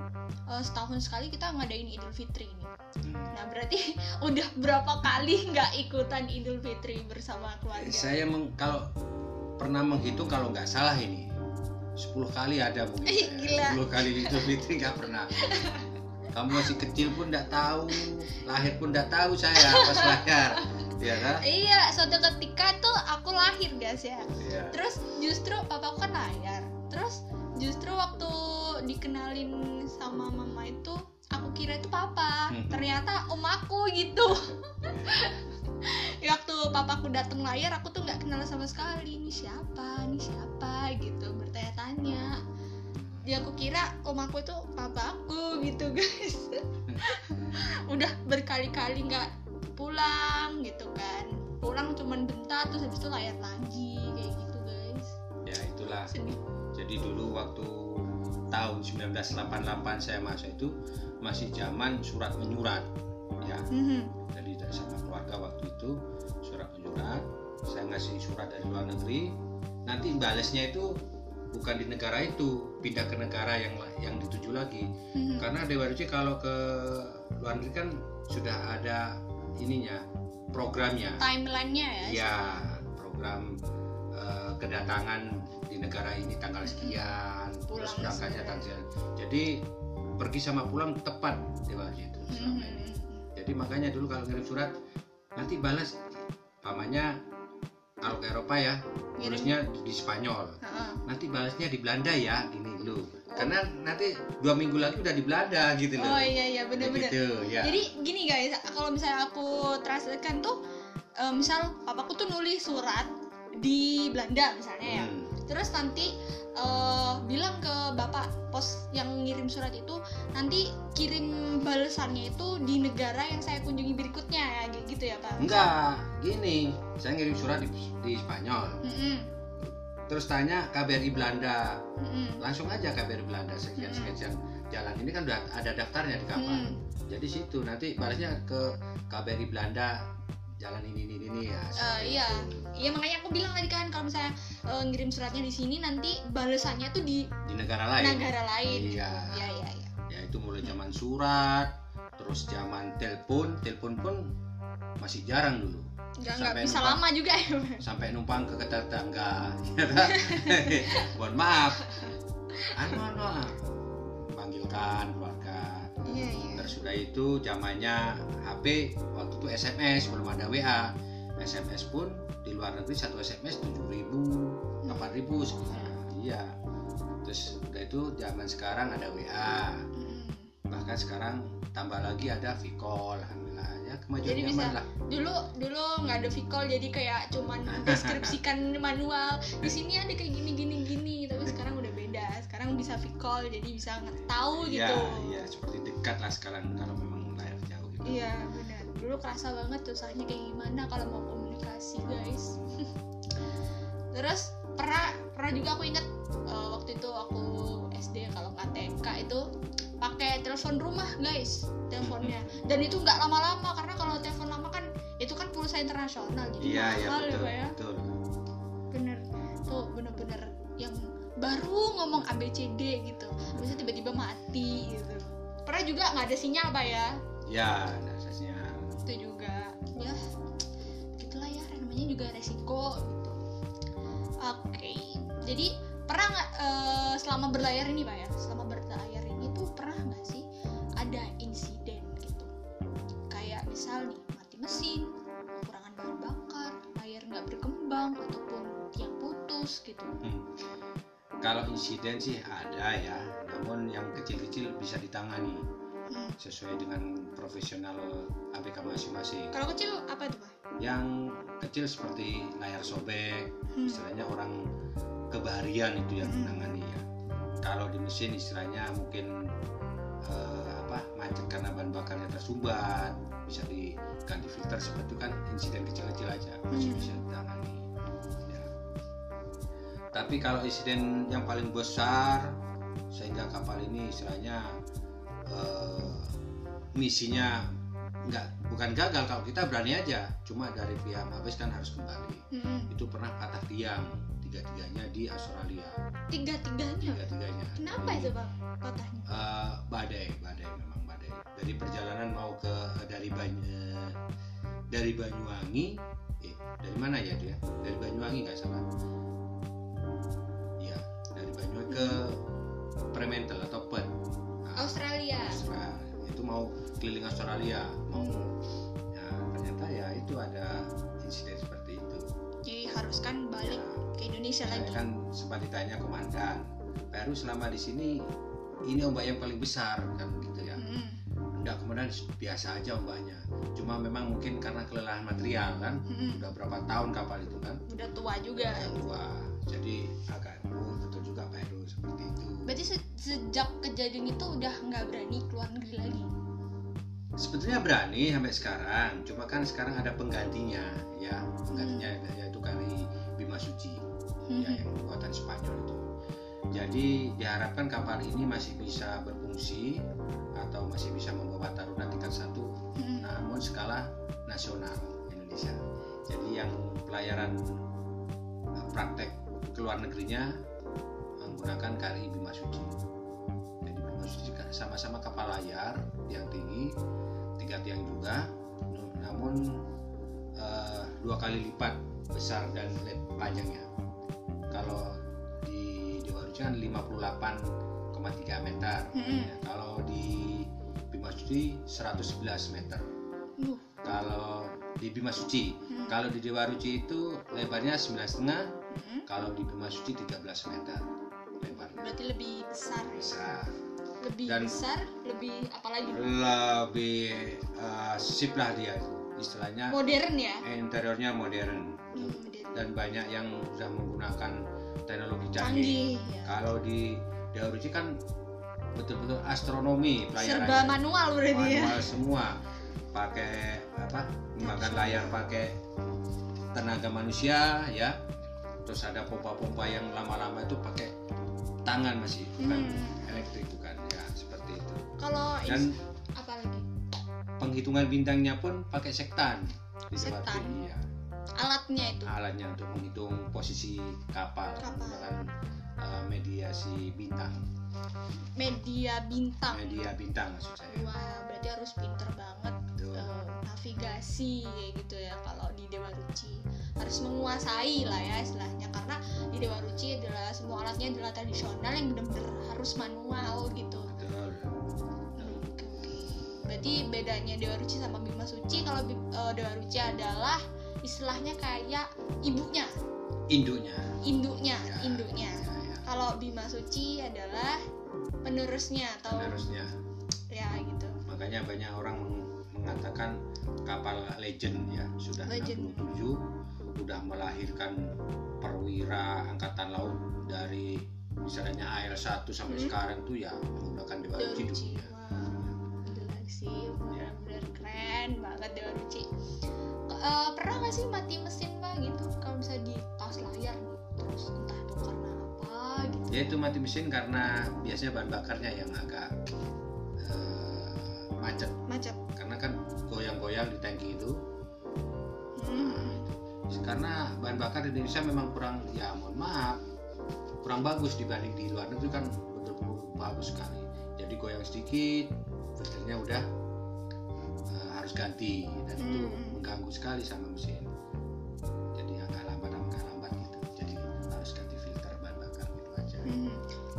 eh, setahun sekali kita ngadain Idul Fitri ini. Hmm. Nah berarti udah berapa kali nggak ikutan Idul Fitri bersama keluarga? Saya meng- kalau pernah menghitung kalau nggak salah ini 10 kali ada mungkin. Saya. gila. 10 kali itu Fitri nggak pernah. Kamu masih kecil pun nggak tahu, lahir pun nggak tahu saya pas lahir. Ya kan? Iya, suatu ketika tuh aku lahir guys ya. Iya. Terus justru papaku kan layar. Terus justru waktu dikenalin sama mama itu aku kira itu papa. Mhm. Ternyata om aku gitu. waktu papaku datang layar aku tuh nggak kenal sama sekali ini siapa ini siapa gitu bertanya-tanya dia aku kira om aku itu papaku gitu guys udah berkali-kali nggak pulang gitu kan pulang cuman bentar terus habis itu layar lagi kayak gitu guys Ya itulah. sedih Jadi dulu waktu tahun 1988 saya masuk itu masih zaman surat menyurat. Ya. Mhm. Jadi dari sama keluarga waktu itu surat menyurat. Saya ngasih surat dari luar negeri. Nanti balasnya itu bukan di negara itu, pindah ke negara yang yang dituju lagi. Mhm. Karena kalau ke luar negeri kan sudah ada ininya programnya. timelinenya ya Ya, program eh, kedatangan di negara ini tanggal sekian, terus Pulang berangkatnya tanggal sekian. Jadi pergi sama pulang tepat Dewa Ruci itu selama ini. Mhm. Jadi makanya dulu kalau ngirim surat nanti balas pamannya kalau ke Eropa ya tulisnya di Spanyol Heeh. nanti balasnya di Belanda ya gini dulu karena nanti dua minggu lagi udah di Belanda gitu loh. Oh iya iya bener-bener gitu ya. Jadi gini guys, kalau misalnya aku translatekan tuh, eh, misal papaku tuh nulis surat di Belanda misalnya ya, Hmm, terus nanti eh, bilang ke bapak pos yang ngirim surat itu nanti kirim balasannya itu di negara yang saya kunjungi berikutnya ya, gitu ya pak? enggak gini. Saya ngirim surat di, di Spanyol. Mm-mm, terus tanya KBRI Belanda mm-mm, langsung aja KBRI Belanda sekian Hmm. sekian jalan ini kan udah ada daftarnya di kapal mm. jadi situ nanti balasnya ke KBRI Belanda jalan ini ini ini ya seperti iya, itu. iya makanya aku bilang tadi kan kalau misalnya eh, ngirim suratnya di sini nanti balasannya tuh di di negara lain negara lain. iya Iya iya iya. ya itu mulai zaman surat terus zaman telepon telepon pun masih jarang dulu Nggak nggak Sampai bisa numpang. lama juga ya. sampai numpang ke tetangga ya kan? mohon maaf anu anu ah. panggilkan keluarga Iya iya. terus sudah itu zamannya HP waktu itu SMS belum ada WA SMS pun di luar negeri satu SMS 7000 8000 sekitar iya terus udah itu zaman sekarang ada WA Mm. bahkan sekarang tambah lagi ada Vicol alhamdulillah ya kemajuan Jadi zaman bisa- lah. Dulu dulu nggak ada vicol jadi kayak cuman deskripsikan manual. Di sini ada kayak gini gini gini tapi sekarang udah beda. Sekarang bisa vicol jadi bisa nggak tahu Iya, gitu. iya seperti dekat lah sekarang kalau memang layar jauh gitu. iya benar. Dulu kerasa banget susahnya kayak gimana kalau mau komunikasi guys. Terus pernah pernah juga aku inget eh, waktu itu aku SD kalau nggak TK itu pakai telepon rumah guys teleponnya. Dan itu nggak lama-lama karena kalau telepon lama kan itu kan pulsa internasional jadi Iya, iya ya betul, Pak ya? betul. bener tuh bener-bener yang baru ngomong ABCD gitu. Bisa tiba-tiba mati gitu. Pernah juga nggak ada sinyal pak ya? Ya, dasarnya. itu juga. Ya gitulah ya namanya juga resiko gitu. Oke jadi pernah nggak eh, selama berlayar ini pak ya? Selama berlayar ada insiden gitu kayak misal nih mati mesin kekurangan bahan bakar layar nggak berkembang ataupun tiang putus gitu Hmm. Kalau insiden sih ada ya, namun yang kecil-kecil bisa ditangani Hmm. sesuai dengan profesional ABK masing-masing. kalau kecil apa tuh pak Yang kecil seperti layar sobek, Hmm. istilahnya orang kebaharian itu yang Hmm. menangani ya. Kalau di mesin istilahnya mungkin apa macet karena bahan bakarnya tersumbat, bisa diganti filter seperti itu kan insiden kecil-kecil aja masih Hmm. bisa ditangani. Ya. Tapi kalau insiden yang paling besar sehingga kapal ini istilahnya eh, misinya nggak bukan gagal kalau kita berani aja cuma dari pihak Mabes kan harus kembali Hmm. itu pernah patah tiang tiga tiganya di Australia tiga tiganya tiga tiganya kenapa itu pak patahnya badai badai memang dari perjalanan mau ke dari Banyu dari Banyuwangi eh dari mana ya ya dari Banyuwangi nggak salah? Ya dari Banyuwangi ke Fremantle atau Perth. Nah, Australia. Australia. itu mau keliling Australia mau ya ternyata ya itu ada insiden seperti itu. Jadi harus kan balik Ya, ke Indonesia saya lagi. kan sempat ditanya komandan baru selama di sini ini ombak yang paling besar kan? ya. Enggak komandan biasa aja ombaknya. Cuma memang mungkin karena kelelahan material kan? Hmm. udah berapa tahun kapal itu kan? Udah tua juga. Udah tua. Jadi agak oh, betul juga Pak Heru seperti itu. Berarti se- sejak kejadian itu udah nggak berani keluar negeri lagi? Sebetulnya berani sampai sekarang. Cuma kan sekarang ada penggantinya ya. Penggantinya yaitu kali Bima Suci Hmm. ya yang buatan Spanyol itu. Jadi diharapkan kapal ini masih bisa berfungsi atau masih bisa membawa taruna tingkat satu hmm. namun skala nasional Indonesia. Jadi yang pelayaran eh, praktek ke luar negerinya menggunakan KRI Bima Suci. Jadi Bima Suci sama-sama kapal layar yang tinggi tiga yang juga namun eh, dua kali lipat besar dan panjangnya. Kalau di Dewa Rujangan 58 1,3 meter. Hmm. Ya, kalau di Bima Suci 111 meter. Uh. Kalau di Bima Suci, hmm. kalau di Dewa Ruci itu lebarnya 9,5 setengah. Hmm. Kalau di Bima Suci 13 meter lebarnya. Berarti lebih besar. Besar. Lebih Dan besar, lebih apalagi? Lebih eh, uh, sip lah dia istilahnya. Modern ya? Interiornya modern. Mm, modern. Dan banyak yang sudah menggunakan teknologi canggih. canggih ya. Kalau di Ruci kan betul-betul astronomi serba pelayarannya manual berarti ya. Manual semua. Pakai apa menggunakan layar pakai tenaga manusia ya. Terus ada pompa-pompa yang lama-lama itu pakai tangan masih bukan Hmm. elektrik bukan ya seperti itu. Kalau dan ins- apalagi penghitungan bintangnya pun pakai sektan. Di tempat Sektan. ya alatnya itu? Alatnya untuk menghitung posisi kapal. Kapal. Uh, mediasi bintang. Media bintang. Media bintang maksud saya. Wah berarti harus pinter banget eh, navigasi kayak gitu ya kalau di Dewa Ruci. Harus menguasai lah ya istilahnya karena di Dewa Ruci adalah semua alatnya adalah tradisional yang benar-benar harus manual gitu. Betul. Berarti bedanya Dewa Ruci sama Bima Suci kalau eh, Dewa Ruci adalah istilahnya kayak ibunya. Induknya induknya Ya, induknya ya, ya. Kalau Bima Suci adalah penerusnya atau penerusnya ya gitu makanya banyak orang meng- mengatakan kapal legend ya sudah Legend. 67 sudah melahirkan perwira angkatan laut dari misalnya AL1 sampai Hmm. sekarang tuh ya menggunakan Dewa Ruci dulu ya. Gila sih, Ya. keren banget Dewaruchi. Ke- eh, pernah nggak sih mati mesin pak gitu kalau misalnya di tas layar terus entah itu karena apa gitu. Ya itu mati mesin karena biasanya bahan bakarnya yang agak eh, macet Macet. karena kan goyang-goyang di tangki itu Hmm. karena bahan bakar di Indonesia memang kurang ya mohon maaf kurang bagus dibanding di luar negeri kan betul-betul bagus sekali jadi goyang sedikit filternya udah eh, harus ganti dan itu Hmm. mengganggu sekali sama mesin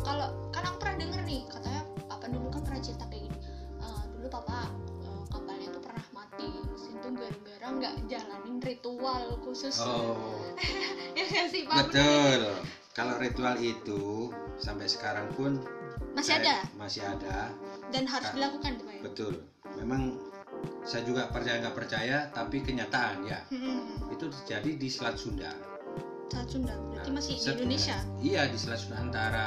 Kalau kan aku pernah denger nih katanya papa dulu kan pernah cerita kayak gini. Eh, dulu papa eh, kapalnya tuh pernah mati mesin tuh gara-gara nggak jalanin ritual khusus. oh ya nggak sih pak? betul kalau ritual itu sampai sekarang pun Masih ada masih ada dan harus Kak. dilakukan tuh pak. ya? betul memang saya juga percaya nggak percaya tapi kenyataan ya Mhm. itu terjadi di Selat Sunda Saat Sunda berarti Nah, masih di Indonesia. iya di Selat Sunda antara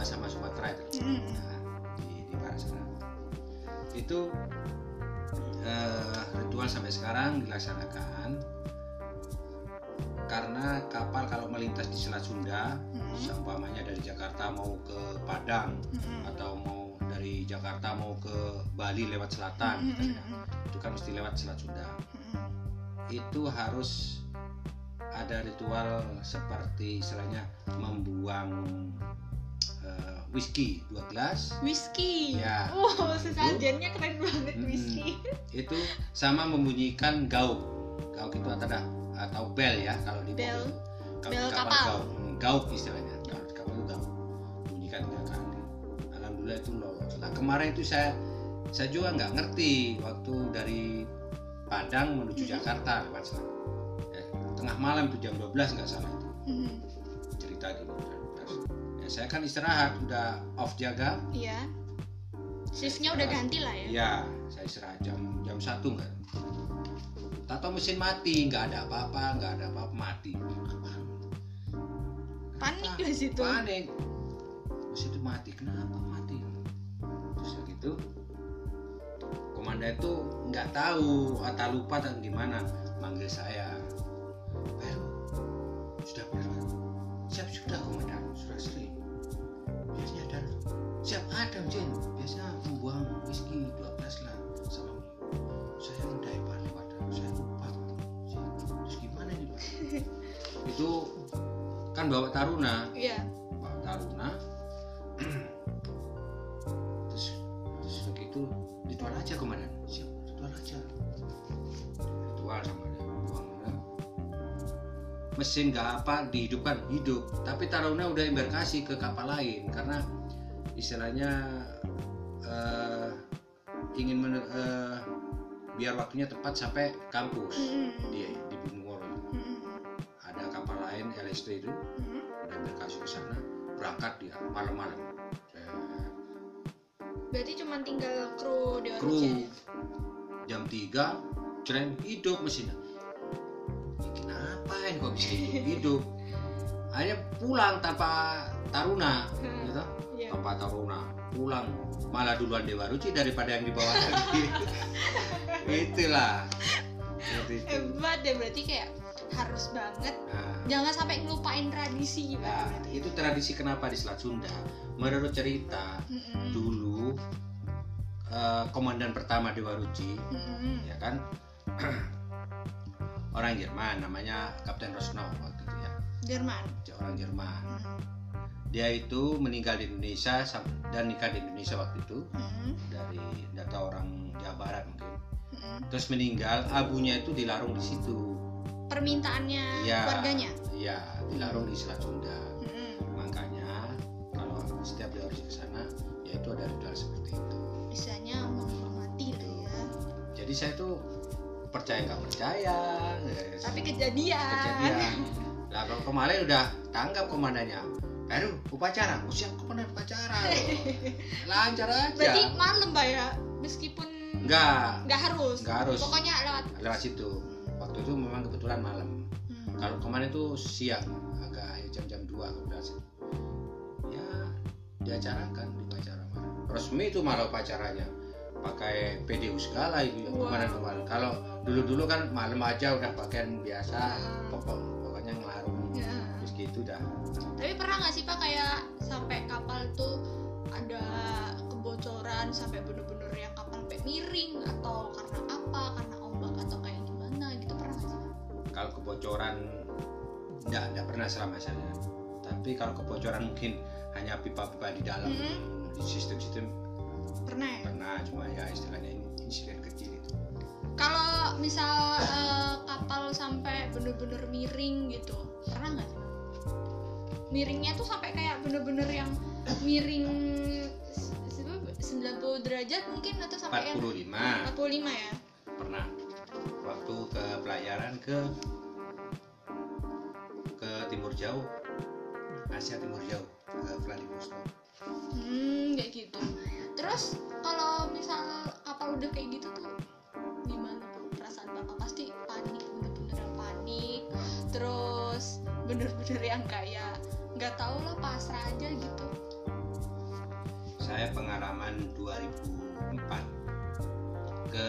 Jawa sama Sumatera itu Mhm. Nah, di di barat sana itu eh, ritual sampai sekarang dilaksanakan karena kapal kalau melintas di Selat Sunda Mhm. seumpamanya dari Jakarta mau ke Padang Mhm. atau mau dari Jakarta mau ke Bali lewat selatan Mhm. misalnya, Mhm. itu kan mesti lewat Selat Sunda itu harus ada ritual seperti istilahnya membuang whisky dua gelas Whisky. Ya. Wow, sesajennya keren banget Mm-mm. whisky. itu sama membunyikan gauk gauk itu ada atau bel ya kalau di Bel. Kalau Bel kapal kapal. gauk Hmm, gauk istilahnya kalau di kapal itu gauk bunyikan tiga kali alhamdulillah itu lolos nah kemarin itu saya saya juga nggak ngerti waktu dari Padang menuju Mhm. Jakarta lewat sana Ya, tengah malam itu jam 12 nggak salah itu Mhm. cerita gitu saya kan istirahat udah off jaga. Iya. Shiftnya udah ganti lah ya. ya saya istirahat jam jam satu nggak? Tato mesin mati nggak ada apa-apa nggak ada apa-apa mati? Panik di situ. panik. Mesin itu mati kenapa mati? Terus gitu komandan itu nggak tahu atau lupa atau gimana manggil saya. Baru sudah berapa siap sudah komandan biasanya ada. Siap ada Jen biasa membuang whisky 12 lah sama saya udah lewat saya lupa. Terus gimana ini Pak? itu kan bawa taruna. Iya. bawa taruna. Terus terus begitu ritual aja komandan siap ritual aja mesin nggak apa dihidupkan hidup. Tapi taruna udah embarkasi ke kapal lain karena istilahnya eh, ingin men- eh, biar waktunya tepat sampai kampus. Mhm. di di Bungkulu Mhm. ada kapal lain LST itu. Mhm. udah embarkasi ke sana berangkat dia malam-malam. Eh, Berarti cuma tinggal kru Dewa kru. Jam 3 keren hidup mesinnya kenapa ini kok bisa hidup hidup akhirnya pulang tanpa taruna Hmm. gitu Iya. tanpa taruna pulang malah duluan Dewa Ruci daripada yang dibawa lagi itulah itu Hebat deh berarti kayak harus banget nah, jangan sampai ngelupain tradisi Pak, nah, berarti. itu tradisi kenapa di Selat Sunda menurut cerita Mhm. dulu eh, komandan pertama Dewa Ruci Mhm. ya kan orang Jerman namanya Kapten Rosno waktu itu ya Jerman. Orang Jerman Mhm. dia itu meninggal di Indonesia dan nikah di Indonesia waktu itu Mhm. dari data orang Jawa Barat mungkin Mhm. terus meninggal abunya itu dilarung di situ Permintaannya Iya. keluarganya. ya dilarung di Selat Sunda Mhm. makanya kalau setiap dia harus ke sana ya itu ada ritual seperti itu Istilahnya menghormati lah ya. jadi saya tuh percaya nggak percaya Tapi kejadian. kejadian lah kalau kemarin udah tanggap komandannya baru upacara oh, siap komandan upacara lancar aja Berarti malam Pak ya. meskipun Enggak, nggak harus Nggak harus. pokoknya lewat lewat situ. Waktu itu memang kebetulan malam. Hmm. Kalau kemarin itu siang, agak ya jam-jam 2 kebetulan sih. Ya, diacarakan di upacara malam. Resmi itu malah upacaranya. Pakai PDU segala itu yang Wow. kemarin-kemarin. Kalau dulu-dulu kan malam aja udah pakaian biasa, pokok pokoknya ngelarung. Ya. Terus gitu dah. tapi pernah nggak sih pak kayak sampai kapal tuh ada kebocoran sampai bener-bener yang kapal sampai miring atau karena apa karena ombak atau kayak gimana gitu pernah nggak sih pak Kalau kebocoran enggak, enggak pernah selama saya. Tapi kalau kebocoran mungkin hanya pipa-pipa di dalam Hmm. sistem-sistem pernah ya pernah cuma ya istilahnya ini insiden. Kalau misal eh, kapal sampai bener-bener miring gitu pernah nggak sih? Miringnya tuh sampai kayak bener-bener yang miring s- s- 90 derajat mungkin atau sampai yang 45 45 ya? Pernah. Waktu ke pelayaran ke ke timur jauh. Asia timur jauh ke Vladivostok. Hmm kayak gitu. Terus kalau misal kapal udah kayak gitu tuh gimana tuh perasaan bapak? Pasti panik bener-bener panik. Terus bener-bener yang kayak nggak tahu lah pasrah aja gitu. Saya pengalaman 2004 ke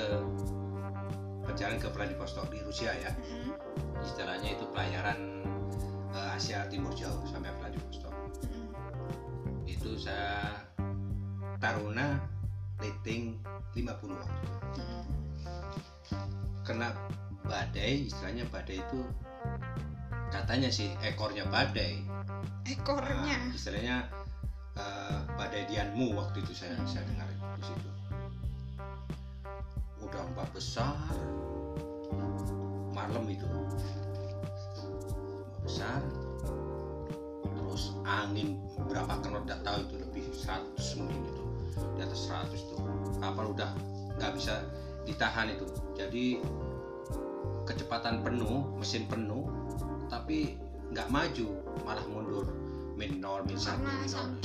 perjalanan ke Vladivostok di Rusia ya. Mm-mm, istilahnya itu pelayaran eh, Asia timur jauh sampai Vladivostok mm-mm. itu saya taruna rating 50 waktu Mm-mm. Kena badai istilahnya badai itu katanya sih ekornya badai. Ekornya. Nah, istilahnya eh, badai Dianmu waktu itu saya saya dengar di situ. Udah ombak besar. Malam itu. Besar. Terus angin berapa knot tidak tahu itu lebih 100 mungkin itu. Di atas 100 tuh. Kapal udah nggak bisa ditahan itu. Jadi kecepatan penuh mesin penuh tapi nggak maju malah mundur. Min nol min satu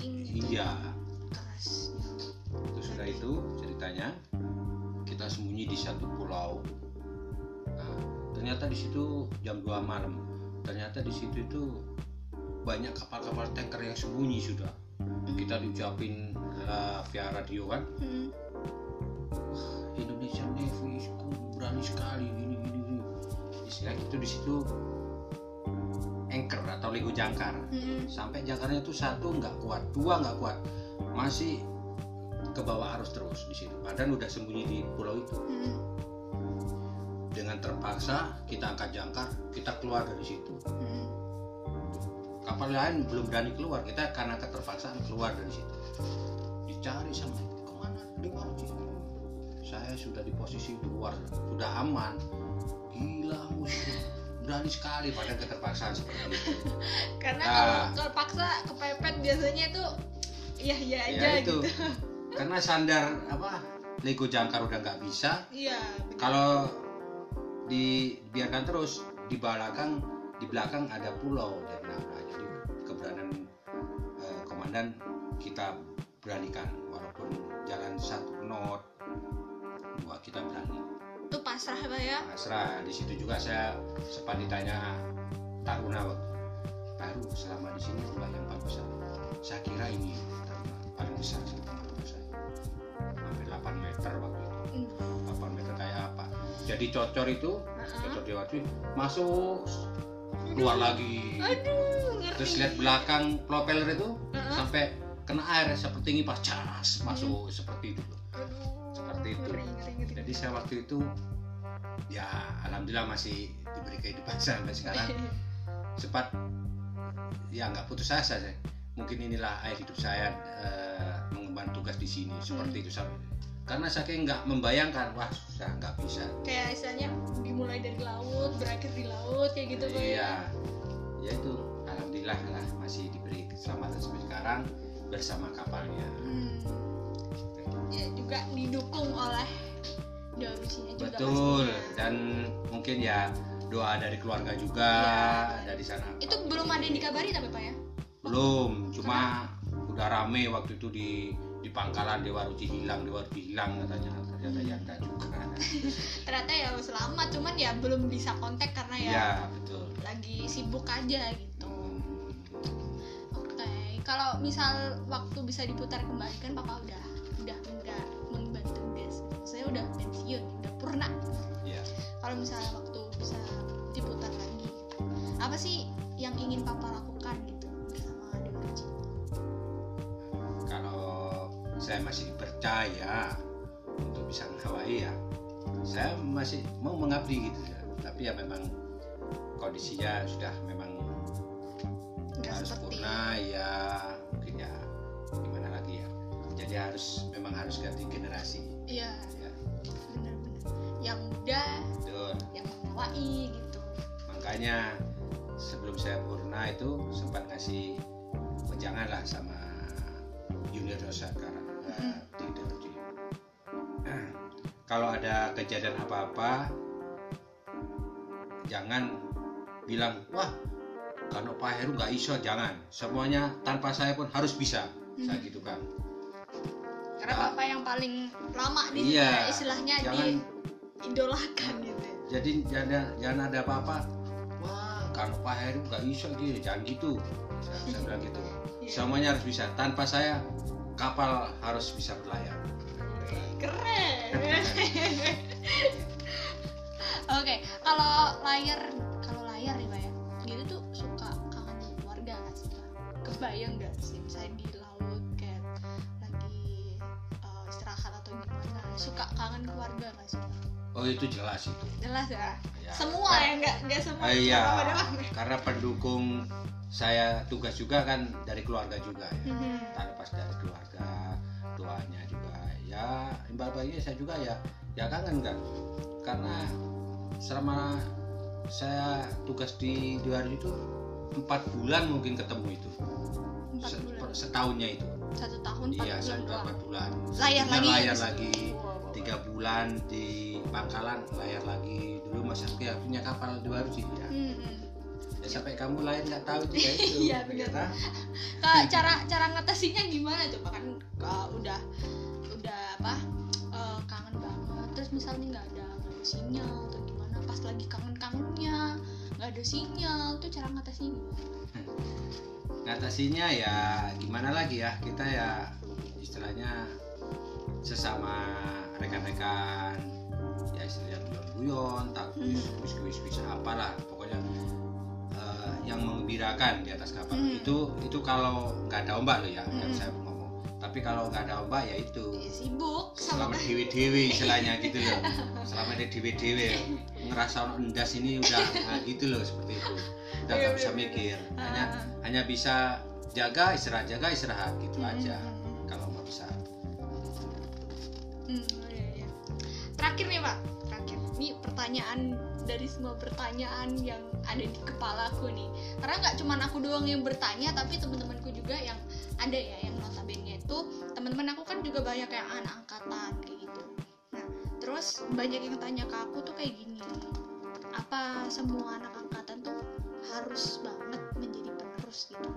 min gitu. iya. Itu sudah itu ceritanya. Kita sembunyi di satu pulau. Nah, ternyata di situ jam 2 malam. Ternyata di situ itu banyak kapal-kapal tanker yang sembunyi sudah. Kita diucapin eh, via radio kan? Hmm, berani sekali gini gini gini istilah itu di situ anchor atau lego jangkar. Mm-mm. sampai jangkarnya itu satu nggak kuat. Dua nggak kuat. Masih ke bawah arus terus di situ. Padahal udah sembunyi di pulau itu. Mm-mm. dengan terpaksa kita angkat jangkar kita keluar dari situ. Mm-mm. kapal lain belum berani keluar. Kita karena keterpaksaan keluar dari situ. Dicari sampai ke mana? Di mana saya sudah di posisi luar sudah aman. Gila musuh berani sekali pada keterpaksaan seperti itu karena Nah. kalau terpaksa kepepet biasanya tuh ya ya aja ya itu. gitu. Karena sandar apa lego jangkar udah nggak bisa. Iya kalau dibiarkan terus di belakang di belakang ada pulau jadi nah, jadi keberanian eh, komandan kita beranikan walaupun jalan satu knot dua kita berani. Tuh pasrah pak ya? Pasrah. Di situ juga saya sempat ditanya taruna baru selama di sini ombak yang paling besar. Saya kira ini taruna paling besar saya. Sampai 8 meter waktu itu. Hmm. 8 meter kayak apa. Jadi cocor itu Heeh. cocor di waktu masuk keluar lagi. Aduh ngerti. Terus lihat belakang propeller itu sampai kena air seperti ngipas cas masuk seperti itu. Aduh seperti itu. ngeri. jadi saya waktu itu ya alhamdulillah masih diberi kehidupan sampai sekarang. Sempat ya nggak putus asa saya mungkin inilah air hidup saya eh, mengemban tugas di sini. Seperti itu sampai karena saking nggak membayangkan wah susah nggak bisa. Kayak istilahnya dimulai dari laut berakhir di laut kayak gitu ya? Iya. Ya itu alhamdulillah lah masih diberi keselamatan sampai sekarang bersama kapalnya. Hmm. Ya juga didukung oleh doa misinya juga betul pastinya. dan mungkin ya doa dari keluarga juga Iya. dari sana. Itu belum ada yang dikabari tapi pak ya? Belum cuma udah rame waktu itu di di pangkalan Dewa Ruci hilang Dewa Ruci hilang katanya ternyata ya enggak juga. Ternyata ya selamat cuman ya belum bisa kontak karena ya ya betul. lagi sibuk aja gitu. Hmm, oke kalau misal waktu bisa diputar kembali kan papa udah udah enggak mengemban tugas. Saya udah pensiun udah purna. Ya kalau misalnya waktu bisa diputar lagi apa sih yang ingin papa lakukan gitu bersama Dewa Ruci kalau saya masih percaya untuk bisa mengawai ya saya masih mau mengabdi gitu ya. Tapi ya memang kondisinya sudah memang nggak harus seperti purna ya jadi harus memang harus ganti generasi. Iya. Ya. Benar-benar. Yang muda betul. yang mengawai gitu. Makanya sebelum saya purna itu sempat ngasih wejangan lah sama junior Nusantara Mm. di Daruji. kalau ada kejadian apa-apa jangan bilang wah kalau Pak Heru nggak iso jangan. Semuanya tanpa saya pun harus bisa. Saya Hmm. gitu kan karena papa yang paling lama di Iya, ya, istilahnya jangan diidolakan gitu ya. jadi jangan jangan ada apa-apa. Wah kalau Pak Heru nggak iso dia jangan gitu. Saya, saya bilang gitu. Iya. semuanya harus bisa. Tanpa saya kapal harus bisa berlayar. Keren. Oke kalau layar kalau layar nih pak ya gitu tuh suka kangen keluarga nggak sih pak? Kebayang nggak sih misalnya di suka kangen keluarga nggak sih? Oh itu jelas itu. Jelas ya? Ya, semua kar- ya nggak nggak semua Ah, iya karena pendukung saya tugas juga kan dari keluarga juga ya. Mhm. tak lepas dari keluarga doanya juga. Ya imbal baiknya saya juga ya. Ya kangen kan? Karena selama saya tugas di luar itu empat bulan mungkin ketemu itu. Bulan. setahunnya itu. Satu tahun iya bulan satu doang. empat bulan. Layar lagi layar lagi tiga bulan di Pangkalan layar lagi dulu Mas ya punya kapal di baru sih ya. Mhm. Ya, sampai kamu lain nggak tahu juga itu Iya, benar. Kak, cara cara ngatasinya gimana Pak? kan uh, udah udah apa uh, kangen banget terus misalnya nggak ada ada sinyal atau gimana pas lagi kangen kangennya nggak ada sinyal tuh cara ngatasinya ngatasinya ya gimana lagi ya kita ya istilahnya sesama rekan-rekan ya istilahnya guyon-guyon tak kuis kuis kuis kuis apalah pokoknya eh, yang mengembirakan di atas kapal. Hmm. itu itu kalau nggak ada ombak loh ya yang Hmm. saya mau ngomong. Tapi kalau nggak ada ombak ya itu. Ya, sibuk selama dewi-dewi istilahnya gitu loh. Selama ada dewi-dewi ngerasa ono endas ini udah nah, gitu loh seperti itu. Udah Iya, nggak bisa iya, mikir. Hanya Ah. hanya bisa jaga istirahat jaga istirahat gitu Hmm, aja. hmm, hmm. kalau mau bisa. Hmm, iya, iya. Terakhir nih Pak, terakhir. Ini pertanyaan dari semua pertanyaan yang ada di kepalaku nih. Karena nggak cuma aku doang yang bertanya, tapi teman-temanku juga yang ada ya, yang notabene itu teman-teman aku kan juga banyak yang anak angkatan kayak gitu. Nah, terus banyak yang tanya ke aku tuh kayak gini. Apa semua anak angkatan tuh harus banget menjadi penerus gitu?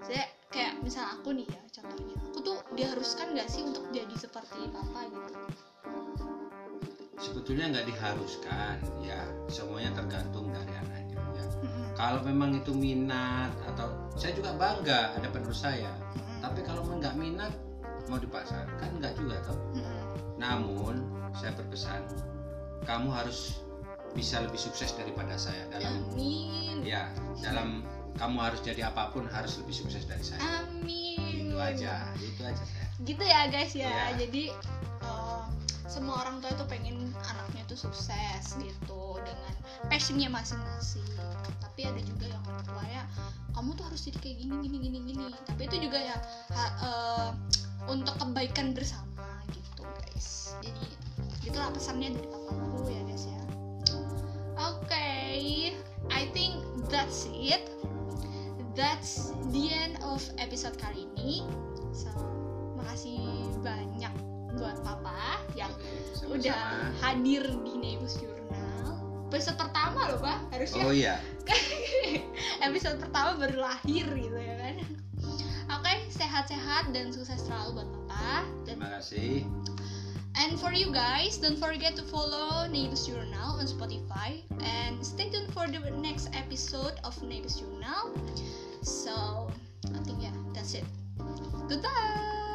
Saya kayak misal aku nih ya contohnya aku tuh diharuskan nggak sih untuk jadi seperti papa gitu sebetulnya nggak diharuskan ya. Semuanya tergantung dari anaknya ya. Kalau memang itu minat atau saya juga bangga ada penerus saya. Tapi kalau memang nggak minat mau dipaksa kan nggak juga toh. Namun saya berpesan kamu harus bisa lebih sukses daripada saya dalam amin. Ya dalam kamu harus jadi apa pun harus lebih sukses dari saya. Amin. Itu aja itu aja saya gitu ya guys ya. Iya. jadi semua orang tua itu pengen anaknya tuh sukses gitu dengan passionnya masing-masing. Tapi ada juga yang orang tua ya kamu tuh harus jadi kayak gini gini gini gini. Tapi itu juga ya ha- eh, untuk kebaikan bersama gitu guys. Jadi gitulah pesannya dari papaku ya guys ya. Oke I think that's it. That's the end of episode kali ini. So makasih buat papa yang Oke, udah sama-sama. hadir di Nebus Journal episode pertama loh pak harusnya oh iya episode pertama baru lahir gitu ya kan oke sehat-sehat dan sukses selalu buat papa. Dan Terima kasih. And for you guys, don't forget to follow Neighbors Journal on Spotify and stay tuned for the next episode of Neighbors Journal. So, I think yeah, that's it. Goodbye.